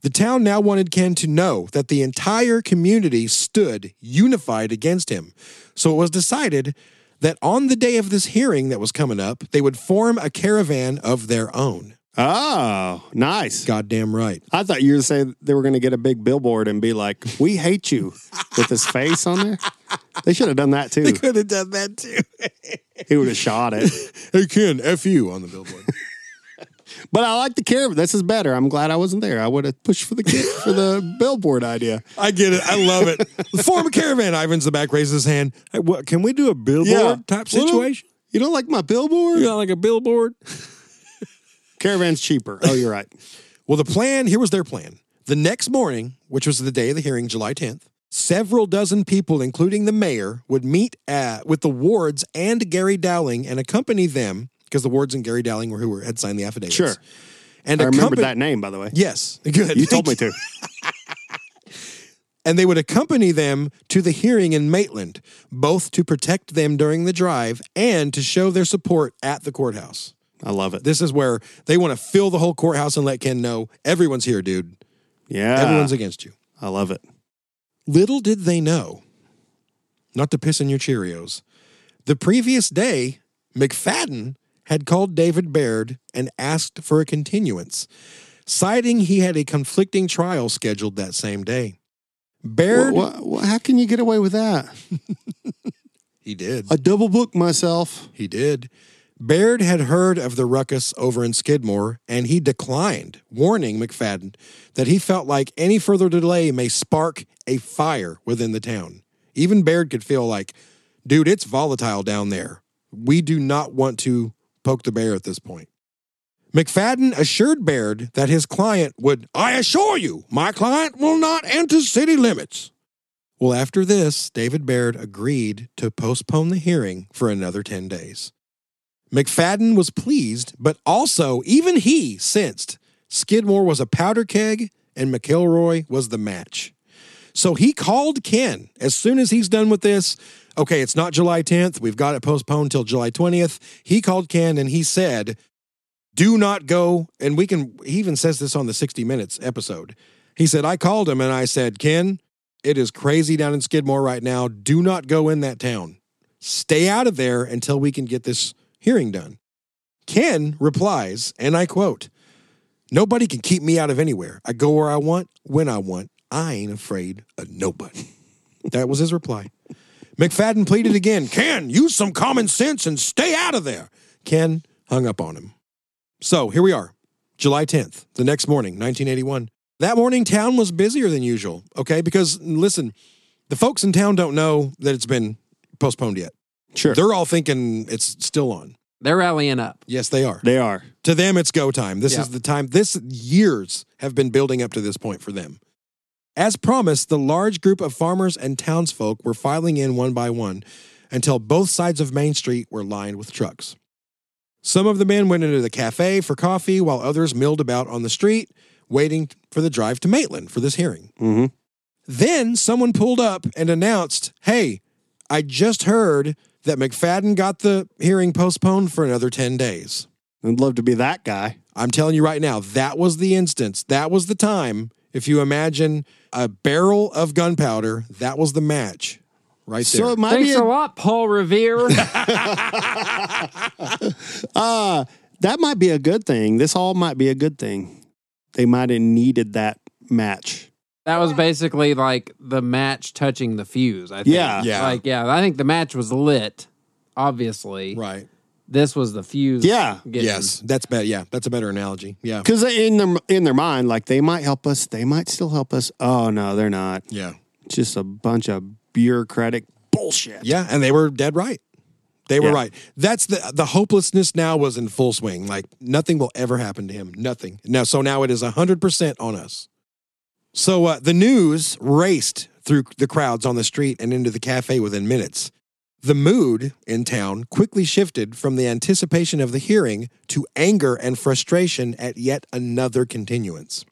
The town now wanted Ken to know that the entire community stood unified against him. So it was decided that on the day of this hearing that was coming up, they would form a caravan of their own. Oh, nice. Goddamn right. I thought you were saying they were going to get a big billboard and be like, "We hate you," with his face on there. They should have done that too. They could have done that too. He would have shot it. hey, Ken, F you on the billboard. But I like the caravan. This is better. I'm glad I wasn't there. I would have pushed for the for the billboard idea. I get it. I love it. Form a caravan. Ivan's the back raises his hand. Hey, what, can we do a billboard type Well, situation? You don't like my billboard? You got like a billboard? Caravan's cheaper. Oh, you're right. Well, the plan here was their plan. The next morning, which was the day of the hearing, July 10th, several dozen people, including the mayor, would meet at, with the wards and Gary Dowling and accompany them because the wards and Gary Dowling were who were, had signed the affidavits. Sure. And I remember accompa- that name, by the way. Yes, good. You told me to. and they would accompany them to the hearing in Maitland, both to protect them during the drive and to show their support at the courthouse. I love it. This is where they want to fill the whole courthouse and let Ken know everyone's here, dude. Yeah. Everyone's against you. I love it. Little did they know, not to piss in your Cheerios, the previous day, McFadden had called David Baird and asked for a continuance, citing he had a conflicting trial scheduled that same day. Baird, What, what, how can you get away with that? he did. I double booked myself. He did. Baird had heard of the ruckus over in Skidmore and he declined, warning McFadden that he felt like any further delay may spark a fire within the town. Even Baird could feel like, dude, it's volatile down there. We do not want to poke the bear at this point. McFadden assured Baird that his client would, I assure you, my client will not enter city limits. Well, after this, David Baird agreed to postpone the hearing for another 10 days. McFadden was pleased, but also, even he sensed Skidmore was a powder keg and McElroy was the match. So he called Ken as soon as he's done with this. Okay, it's not July 10th. We've got it postponed till July 20th. He called Ken and he said, Do not go. And we can, he even says this on the 60 Minutes episode. He said, I called him and I said, Ken, it is crazy down in Skidmore right now. Do not go in that town. Stay out of there until we can get this hearing done. Ken replies, and I quote, Nobody can keep me out of anywhere. I go where I want, when I want. I ain't afraid of nobody. That was his reply. McFadden pleaded again, Ken, use some common sense and stay out of there. Ken hung up on him. So here we are, July 10th, the next morning, 1981. That morning, town was busier than usual, okay? Because listen, the folks in town don't know that it's been postponed yet. Sure. They're all thinking it's still on. They're rallying up. Yes, they are. They are. To them, it's go time. This Yeah. is the time. This years have been building up to this point for them. As promised, the large group of farmers and townsfolk were filing in one by one until both sides of Main Street were lined with trucks. Some of the men went into the cafe for coffee, while others milled about on the street, waiting for the drive to Maitland for this hearing. Mm-hmm. Then someone pulled up and announced, Hey, I just heard that McFadden got the hearing postponed for another 10 days. I'd love to be that guy. I'm telling you right now, that was the instance. That was the time. If you imagine a barrel of gunpowder, that was the match right there. So it might Thanks be a a, lot, Paul Revere. uh, that might be a good thing. This all might be a good thing. They might have needed that match. That was basically like the match touching the fuse. I think. Yeah. Yeah. Like yeah, I think the match was lit. Obviously, right. this was the fuse. Yeah. getting- Yes, that's better. Yeah, that's a better analogy. Yeah. Because in their in their mind, like they might help us, they might still help us. Oh no, they're not. Yeah. It's just a bunch of bureaucratic bullshit. Yeah, and they were dead right. They were Yeah. right. That's the the hopelessness now was in full swing. Like nothing will ever happen to him. Nothing. Now, so now it is hundred percent on us. So uh, the news raced through the crowds on the street and into the cafe within minutes. The mood in town quickly shifted from the anticipation of the hearing to anger and frustration at yet another continuance.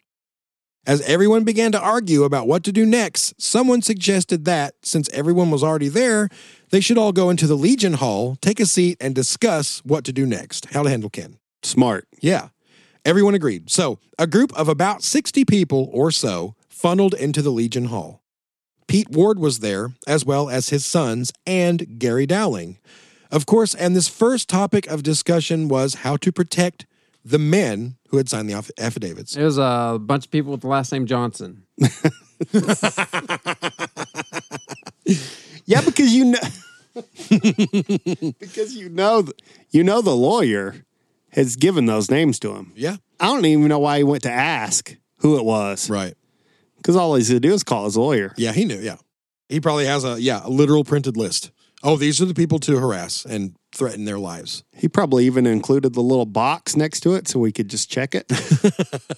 As everyone began to argue about what to do next, someone suggested that, since everyone was already there, they should all go into the Legion Hall, take a seat, and discuss what to do next, how to handle Ken. Smart. Yeah, everyone agreed. So, a group of about 60 people or so funneled into the Legion Hall. Pete Ward was there, as well as his sons and Gary Dowling. Of course, and this first topic of discussion was how to protect the men who had signed the affidavits. It was a bunch of people with the last name Johnson. Yeah, because you know, because you know, th- you know the lawyer. has given those names to him. Yeah. I don't even know why he went to ask who it was Right. Because all he's going to do is call his lawyer. Yeah, he knew. Yeah. He probably has a yeah, a literal printed list. Oh, these are the people to harass and threaten their lives. He probably even included the little box next to it so we could just check it.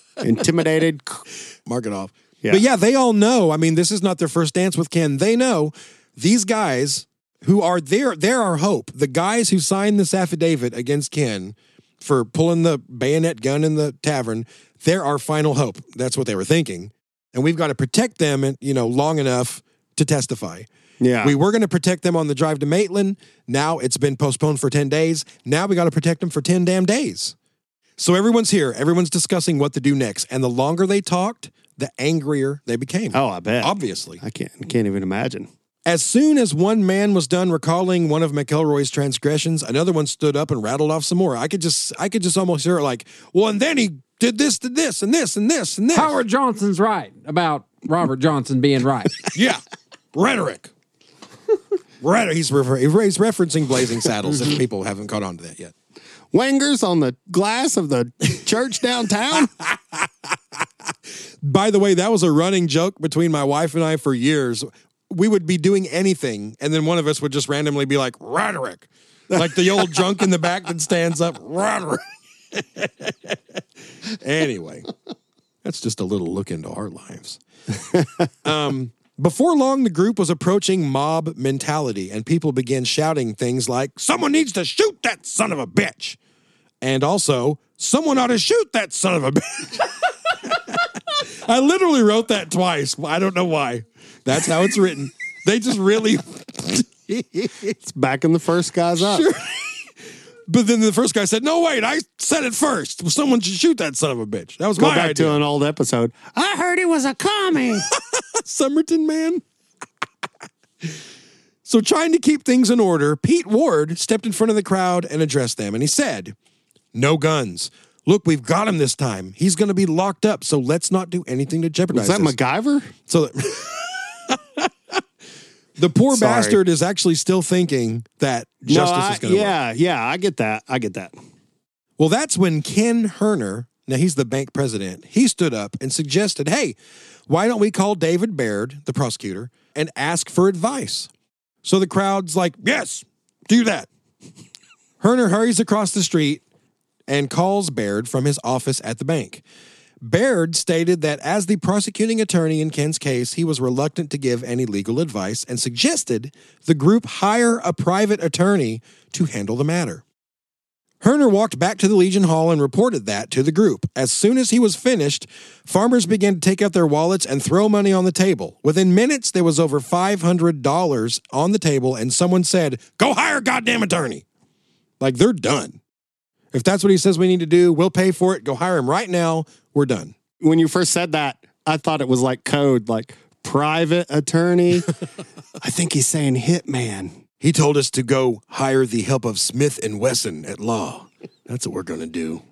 Intimidated. Mark it off. Yeah. But yeah, they all know. I mean, this is not their first dance with Ken. They know these guys who are there. They're our hope. The guys who signed this affidavit against Ken for pulling the bayonet gun in the tavern. They're our final hope. That's what they were thinking, and we've got to protect them. And you know, long enough to testify. Yeah. We were going to protect them on the drive to Maitland. Now it's been postponed for 10 days. Now we got to protect them for 10 damn days. So everyone's here. Everyone's discussing what to do next. And the longer they talked, the angrier they became. oh, I bet. Obviously. I can't, can't even imagine. As soon as one man was done recalling one of McElroy's transgressions, another one stood up and rattled off some more. I could just I could just almost hear it like, well, and then he did this to this and this and this and this. Howard Johnson's right about Robert Johnson being right. Yeah. Rhetoric. Rhetoric. He's, refer- he's referencing Blazing Saddles if mm-hmm. people haven't caught on to that yet. Wangers on the glass of the church downtown. By the way, that was a running joke between my wife and I for years. We would be doing anything, and then one of us would just randomly be like, rhetoric. Like the old drunk in the back that stands up, rhetoric. Anyway, that's just a little look into our lives. um, before long, the group was approaching mob mentality, and people began shouting things like, Someone needs to shoot that son of a bitch. And also, someone ought to shoot that son of a bitch. I literally wrote that twice. I don't know why. That's how it's written. They just really. It's backing the first guys up. But then the first guy said, "No, wait! I said it first. Someone should shoot that son of a bitch." That was Go my back idea. to an old episode. I heard he was a commie. Summerton man. so, trying to keep things in order, Pete Ward stepped in front of the crowd and addressed them, and he said, "No guns. Look, we've got him this time. He's going to be locked up, so let's not do anything to jeopardize Is that this." MacGyver? So that the poor Sorry. bastard is actually still thinking that justice no, I, is going to work. yeah, yeah, I get that. I get that. Well, that's when Ken Herner, now he's the bank president, he stood up and suggested, hey, why don't we call David Baird, the prosecutor, and ask for advice? So the crowd's like, yes, do that. Herner hurries across the street and calls Baird from his office at the bank. Baird stated that as the prosecuting attorney in Ken's case, he was reluctant to give any legal advice and suggested the group hire a private attorney to handle the matter. Herner walked back to the Legion Hall and reported that to the group. As soon as he was finished, farmers began to take out their wallets and throw money on the table. Within minutes, there was over $500 on the table, and someone said, Go hire a goddamn attorney. Like they're done. If that's what he says we need to do, we'll pay for it. Go hire him right now. We're done. When you first said that, I thought it was like code, like private attorney. I think he's saying hitman. He told us to go hire the help of Smith and Wesson at law. That's what we're going to do.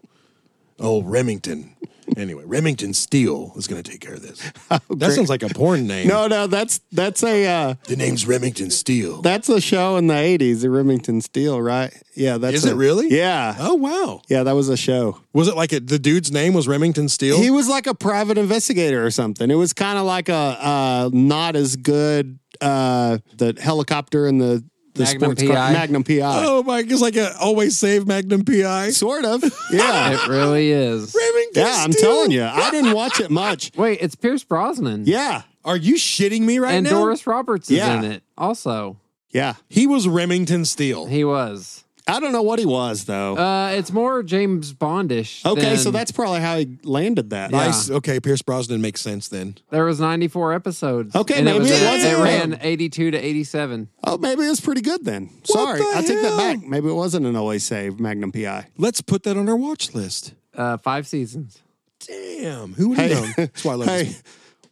Oh, Remington. Anyway, Remington Steele is going to take care of this. that sounds like a porn name. No, no, that's that's a uh, The name's Remington Steele. that's a show in the eighties, the Remington Steele, right? Yeah, that's Is a- it really? Yeah, Oh, wow. yeah, that was a show. Was it like a, the dude's name was Remington Steele? He was like a private investigator or something. It was kind of like a uh, not as good uh, the helicopter and the the Magnum sports car PI? Magnum PI. oh, my. It's like a always save Magnum PI. Sort of, yeah, It really is. Remington yeah. I'm Steel. telling you, I didn't watch it much. Wait, it's Pierce Brosnan. Yeah, Are you shitting me right now? and now? Doris Roberts is Yeah. in it also. yeah. he was Remington Steele. He was. I don't know what he was though. Uh, it's more James Bondish. okay, so that's probably how he landed that. Yeah. Nice. Okay, Pierce Brosnan makes sense then. there was 94 episodes. Okay, and maybe was, it wasn't It ran 82 to 87. Oh, maybe it was pretty good then. Sorry, the I take that hell? back. Maybe it wasn't an always save Magnum PI. Let's put that on our watch list. Uh, five seasons. Damn. Who would have Hey, known? That's why I love hey, this.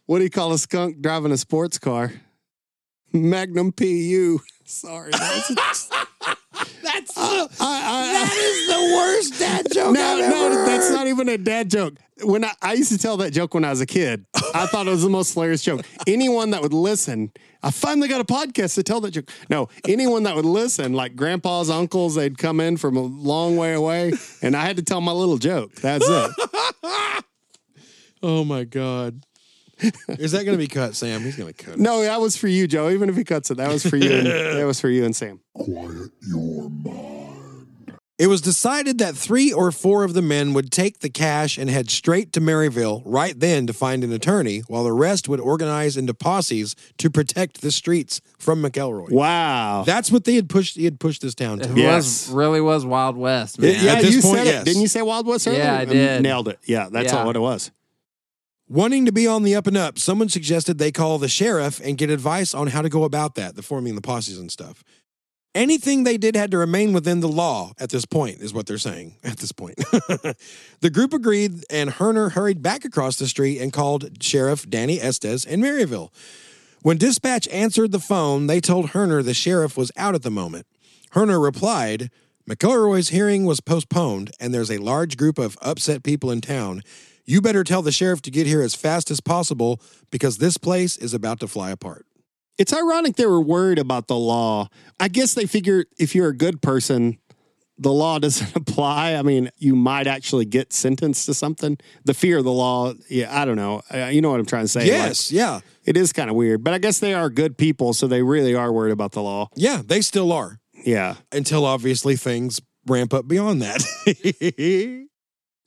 what do you call a skunk driving a sports car? Magnum PU. Sorry, that was That's I, I, that is the worst dad joke no, I've no, ever that's heard. not even a dad joke. When I, I used to tell that joke when I was a kid, I thought it was the most hilarious joke. Anyone that would listen, I finally got a podcast to tell that joke. No, anyone that would listen, like grandpa's uncles, they'd come in from a long way away, and I had to tell my little joke. That's it. Oh my god. Is that going to be cut, Sam? He's going to cut. it. No, that was for you, Joe. Even if he cuts it, that was for you. And, that was for you and Sam. Quiet your mind. It was decided that three or four of the men would take the cash and head straight to Maryville right then to find an attorney, while the rest would organize into posses to protect the streets from McElroy. Wow. That's what they had pushed. He had pushed this town to. It Yes. was really was Wild West, man. yeah, At this you point, said yes. it. Didn't you say Wild West earlier? Yeah, I did. Nailed it. Yeah, that's Yeah. all what it was. Wanting to be on the up and up, someone suggested they call the sheriff and get advice on how to go about that, the forming the posses and stuff. Anything they did had to remain within the law at this point, is what they're saying at this point. the group agreed, and Herner hurried back across the street and called Sheriff Danny Estes in Maryville. When dispatch answered the phone, they told Herner the sheriff was out at the moment. Herner replied, McElroy's hearing was postponed, and there's a large group of upset people in town. You better tell the sheriff to get here as fast as possible because this place is about to fly apart. It's ironic they were worried about the law. I guess they figure if you're a good person, the law doesn't apply. I mean, you might actually get sentenced to something. The fear of the law, yeah, I don't know. Uh, you know what I'm trying to say? yes, yeah. It is kind of weird, but I guess they are good people, so they really are worried about the law. Yeah, they still are Yeah. until obviously things ramp up beyond that.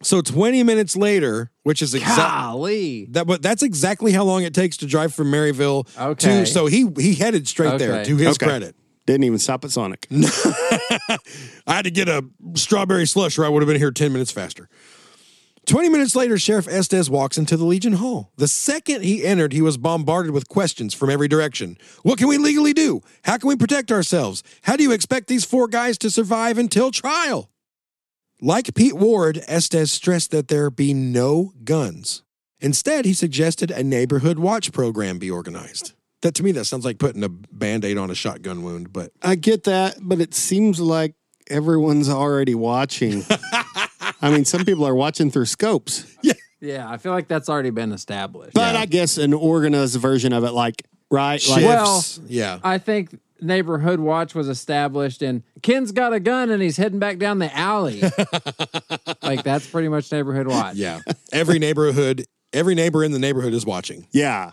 so 20 minutes later, which is exactly that but that's exactly how long it takes to drive from Maryville Okay. to so he he headed straight there to his Okay. credit. Didn't even stop at Sonic. I had to get a strawberry slush or I would have been here 10 minutes faster. 20 minutes later, Sheriff Estes walks into the Legion Hall. The second he entered, he was bombarded with questions from every direction. What can we legally do? How can we protect ourselves? How do you expect these four guys to survive until trial? Like Pete Ward, Estes stressed that there be no guns. Instead, he suggested a neighborhood watch program be organized. That to me, that sounds like putting a band aid on a shotgun wound, but I get that, but it seems like everyone's already watching. I mean, some people are watching through scopes, Yeah, Yeah, I feel like that's already been established. but Yeah. I guess an organized version of it, like, right? Like, Well- shifts. yeah. I think neighborhood watch was established and Ken's got a gun and he's heading back down the alley. like that's pretty much neighborhood watch. Yeah. Every neighborhood, every neighbor in the neighborhood is watching. yeah.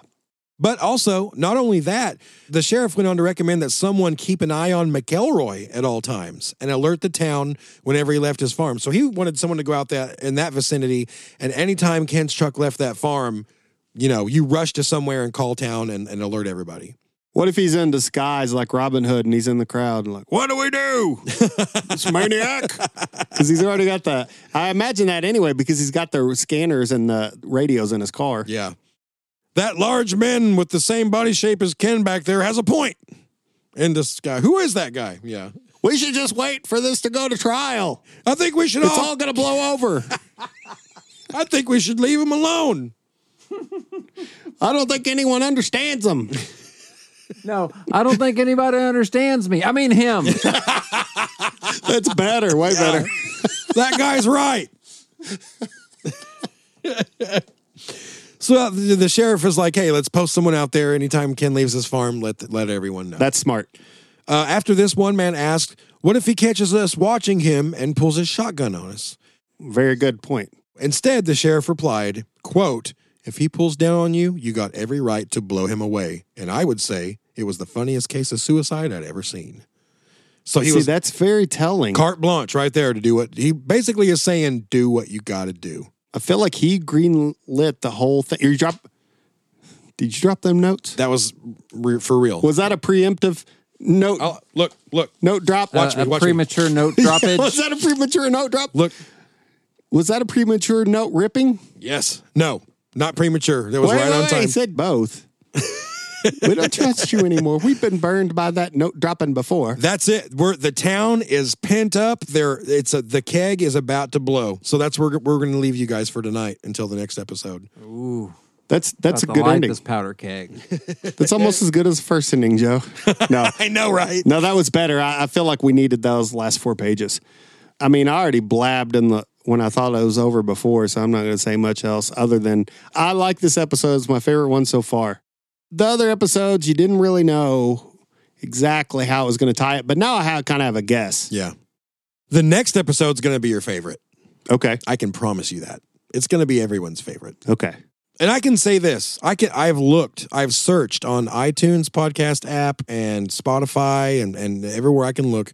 But also, not only that, the sheriff went on to recommend that someone keep an eye on McElroy at all times and alert the town whenever he left his farm. So he wanted someone to go out there in that vicinity, and anytime Ken's truck left that farm, you know, you rush to somewhere and call town and, and alert everybody. What if he's in disguise like Robin Hood and he's in the crowd and like, what do we do? this maniac? Because he's already got the. I imagine that anyway because he's got the scanners and the radios in his car. Yeah. That large man with the same body shape as Ken back there has a point. In this guy, who is that guy? Yeah. We should just wait for this to go to trial. I think we should It's all, all going to blow over. I think we should leave him alone. I don't think anyone understands him. No, I don't think anybody understands me. I mean him. That's better, way better. that guy's right. so uh, the, the sheriff is like, "Hey, let's post someone out there. Anytime Ken leaves his farm, let let everyone know." That's smart. Uh, after this, one man asked, "What if he catches us watching him and pulls his shotgun on us?" Very good point. Instead, the sheriff replied, "Quote: If he pulls down on you, you got every right to blow him away." And I would say it was the funniest case of suicide I'd ever seen. So he See, was that's very telling. carte blanche right there to do what he basically is saying. Do what you got to do. I feel like he green lit the whole thing. You drop. Did you drop them notes? That was re- for real. Was that a preemptive note? Oh, look, look, Note drop. Watch Uh, me, watch a me. premature note drop. was droppage. that a premature note drop? look. Was that a premature note ripping? Yes, no, not premature. That was Wait, right wait, on wait, time. He said both. we don't trust you anymore. We've been burned by that note dropping before. That's it. We're the town is pent up. There, it's a the keg is about to blow. So that's where we're going to leave you guys for tonight until the next episode. Ooh. That's that's a About to good ending. This powder keg. That's almost as good as the first ending, Joe. No, I know, right? no, that was better. I, I feel like we needed those last four pages. I mean, I already blabbed in the when I thought it was over before, so I'm not going to say much else other than I like this episode. It's my favorite one so far. The other episodes, you didn't really know exactly how it was going to tie it, but now I have, kind of have a guess. Yeah. The next episode's going to be your favorite. Okay, I can promise you that. It's going to be everyone's favorite. okay. And I can say this: I can. I've looked. I've searched on iTunes podcast app and Spotify and and everywhere I can look.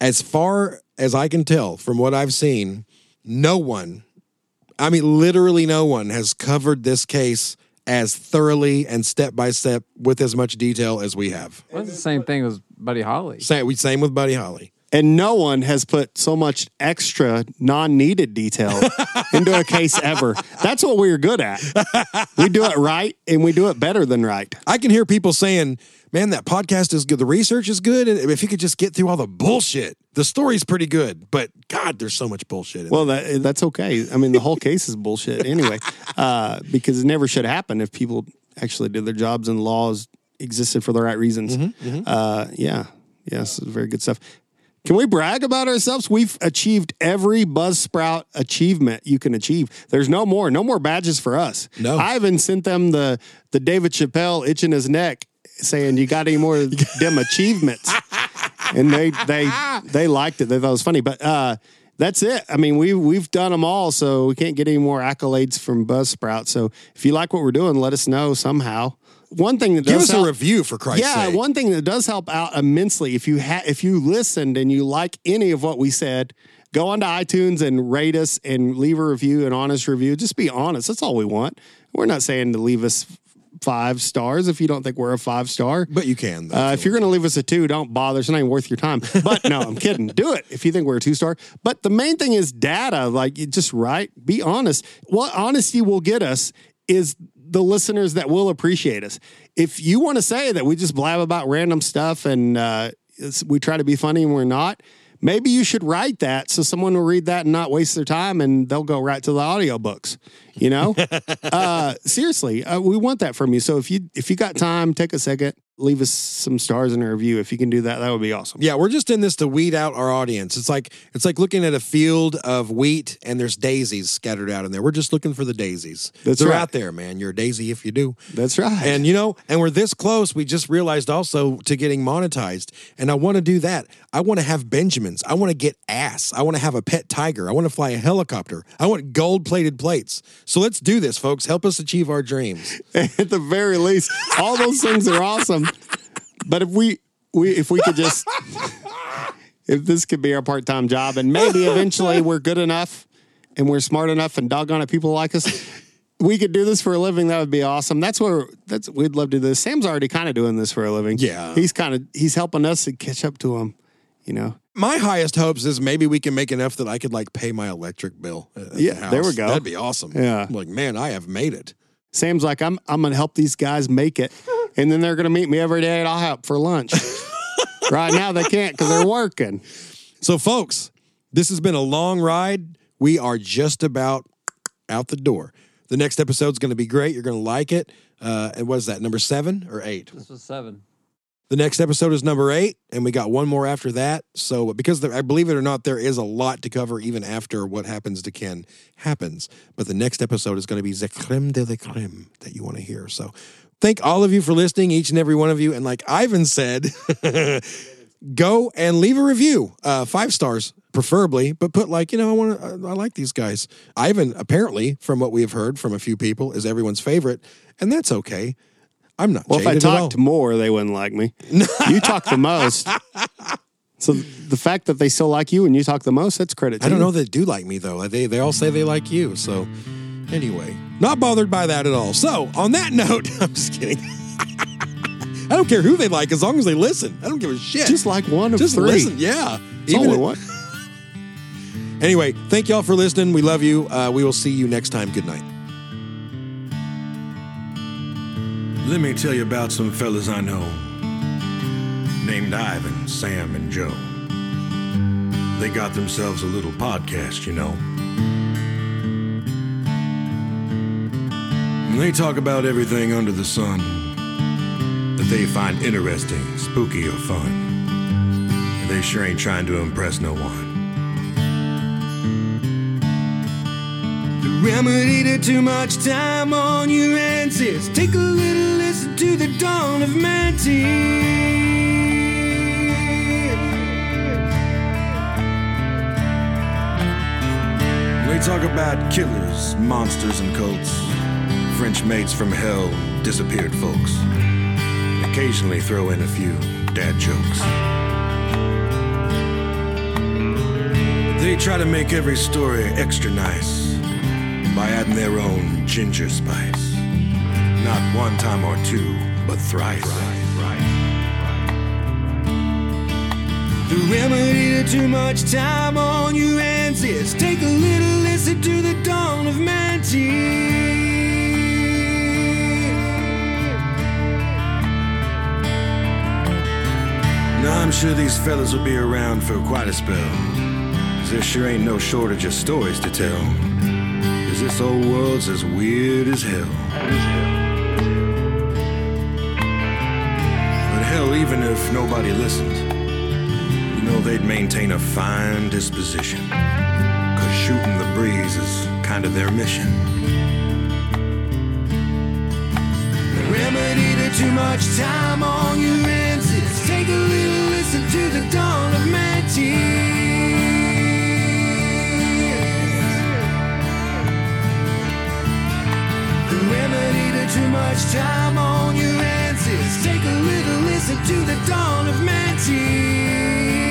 As far as I can tell from what I've seen, no one, I mean, literally no one has covered this case as thoroughly and step by step with as much detail as we have. Well, That's the same thing as Buddy Holly. Same, we same with Buddy Holly. And no one has put so much extra non-needed detail into a case ever. That's what we're good at. We do it right, and we do it better than right. I can hear people saying, "Man, that podcast is good. The research is good, and if you could just get through all the bullshit, the story's pretty good." But God, there's so much bullshit. In Well, that, that's okay. I mean, the whole case is bullshit anyway, uh, because it never should happen if people actually did their jobs and laws existed for the right reasons. Uh, yeah, yes, very good stuff. Can we brag about ourselves? We've achieved every Buzzsprout achievement you can achieve. There's no more, no more badges for us. No. I even sent them the the David Chappelle itching his neck, saying, "You got any more them achievements?" and they they they liked it. They thought it was funny, but uh, that's it. I mean, we we've done them all, so we can't get any more accolades from Buzzsprout. So if you like what we're doing, let us know somehow. One thing that Give does us a review for Christ's yeah, sake. one thing that does help out immensely if you ha- if you listened and you like any of what we said, go onto iTunes and rate us and leave a review, an honest review. Just be honest. That's all we want. We're not saying to leave us five stars if you don't think we're a five star. but you can. though, Uh, if you're going to leave us a two, don't bother. It's not even worth your time. But no, I'm kidding. Do it if you think we're a two star. But the main thing is data. Like, you just right. Be honest. What honesty will get us is the listeners that will appreciate us. If you want to say that we just blab about random stuff and uh, we try to be funny and we're not, maybe you should write that so someone will read that and not waste their time and they'll go right to the audiobooks. You know, uh, seriously, uh, we want that from you. So if you if you got time, take a second, leave us some stars in a review. If you can do that, that would be awesome. Yeah, we're just in this to weed out our audience. It's like it's like looking at a field of wheat and there's daisies scattered out in there. We're just looking for the daisies. That's They're right. out there, man. You're a daisy if you do. That's right. And you know, and we're this close. We just realized also to getting monetized. And I want to do that. I want to have Benjamins. I want to get ass. I want to have a pet tiger. I want to fly a helicopter. I want gold plated plates. So let's do this, folks. Help us achieve our dreams. at the very least, all those things are awesome. But if we we if we could just if this could be our part time job and maybe eventually we're good enough and we're smart enough and doggone it, people like us. We could do this for a living. That would be awesome. That's where that's we'd love to do this. Sam's already kind of doing this for a living. Yeah. he's kind of he's helping us to catch up to him. You know, My highest hopes is maybe we can make enough that I could like pay my electric bill. Uh, at the Yeah, there we go. That'd be awesome. Yeah. I'm like, man, I have made it. Sam's like, I'm I'm gonna help these guys make it, and then they're gonna meet me every day at IHOP for lunch. right now they can't because they're working. So, folks, this has been a long ride. We are just about out the door. The next episode's going to be great. You're going to like it. Uh, and what is that, number seven or eight? This was seven. The next episode is number eight, and we got one more after that. So, because there, I believe it or not, there is a lot to cover even after what happens to Ken happens. But the next episode is going to be the creme de la creme that you want to hear. So, thank all of you for listening, each and every one of you. And like Ivan said, go and leave a review, uh, five stars preferably, but put like you know I want to I, I like these guys. Ivan apparently, from what we have heard from a few people, is everyone's favorite, and that's okay. I'm not. Well, if I jaded at all. talked more, they wouldn't like me. you talk the most. So the fact that they still like you and you talk the most, that's credit to I don't you. know they do like me though. They they all say they like you. So anyway, not bothered by that at all. So on that note, I'm just kidding. I don't care who they like as long as they listen. I don't give a shit. Just like one of them. just three. listen. Yeah. That's all we want. Anyway, thank y'all for listening. We love you. Uh, we will see you next time. Good night. Let me tell you about some fellas I know named Ivan, Sam, and Joe. They got themselves a little podcast, you know. They talk about everything under the sun that they find interesting, spooky, or fun. And they sure ain't trying to impress no one. The remedy to too much time on your answers. Take a little listen to the dawn of Mantis. They talk about killers, monsters, and cults. French maids from hell, disappeared folks. Occasionally throw in a few dad jokes. They try to make every story extra nice by adding their own ginger spice. Not one time or two, but thrice. The remedy to too much time on your answers. Take a little listen to the dawn of Mantis. Now I'm sure these fellas will be around for quite a spell. Cause there sure ain't no shortage of stories to tell. Cause this old world's as weird as hell. But hell, even if nobody listened, you know they'd maintain a fine disposition. Cause shooting the breeze is kind of their mission. The remedy to too much time on your answers. Take a little listen to the dawn of magic. too much time on your hands is take a little listen to the dawn of magic.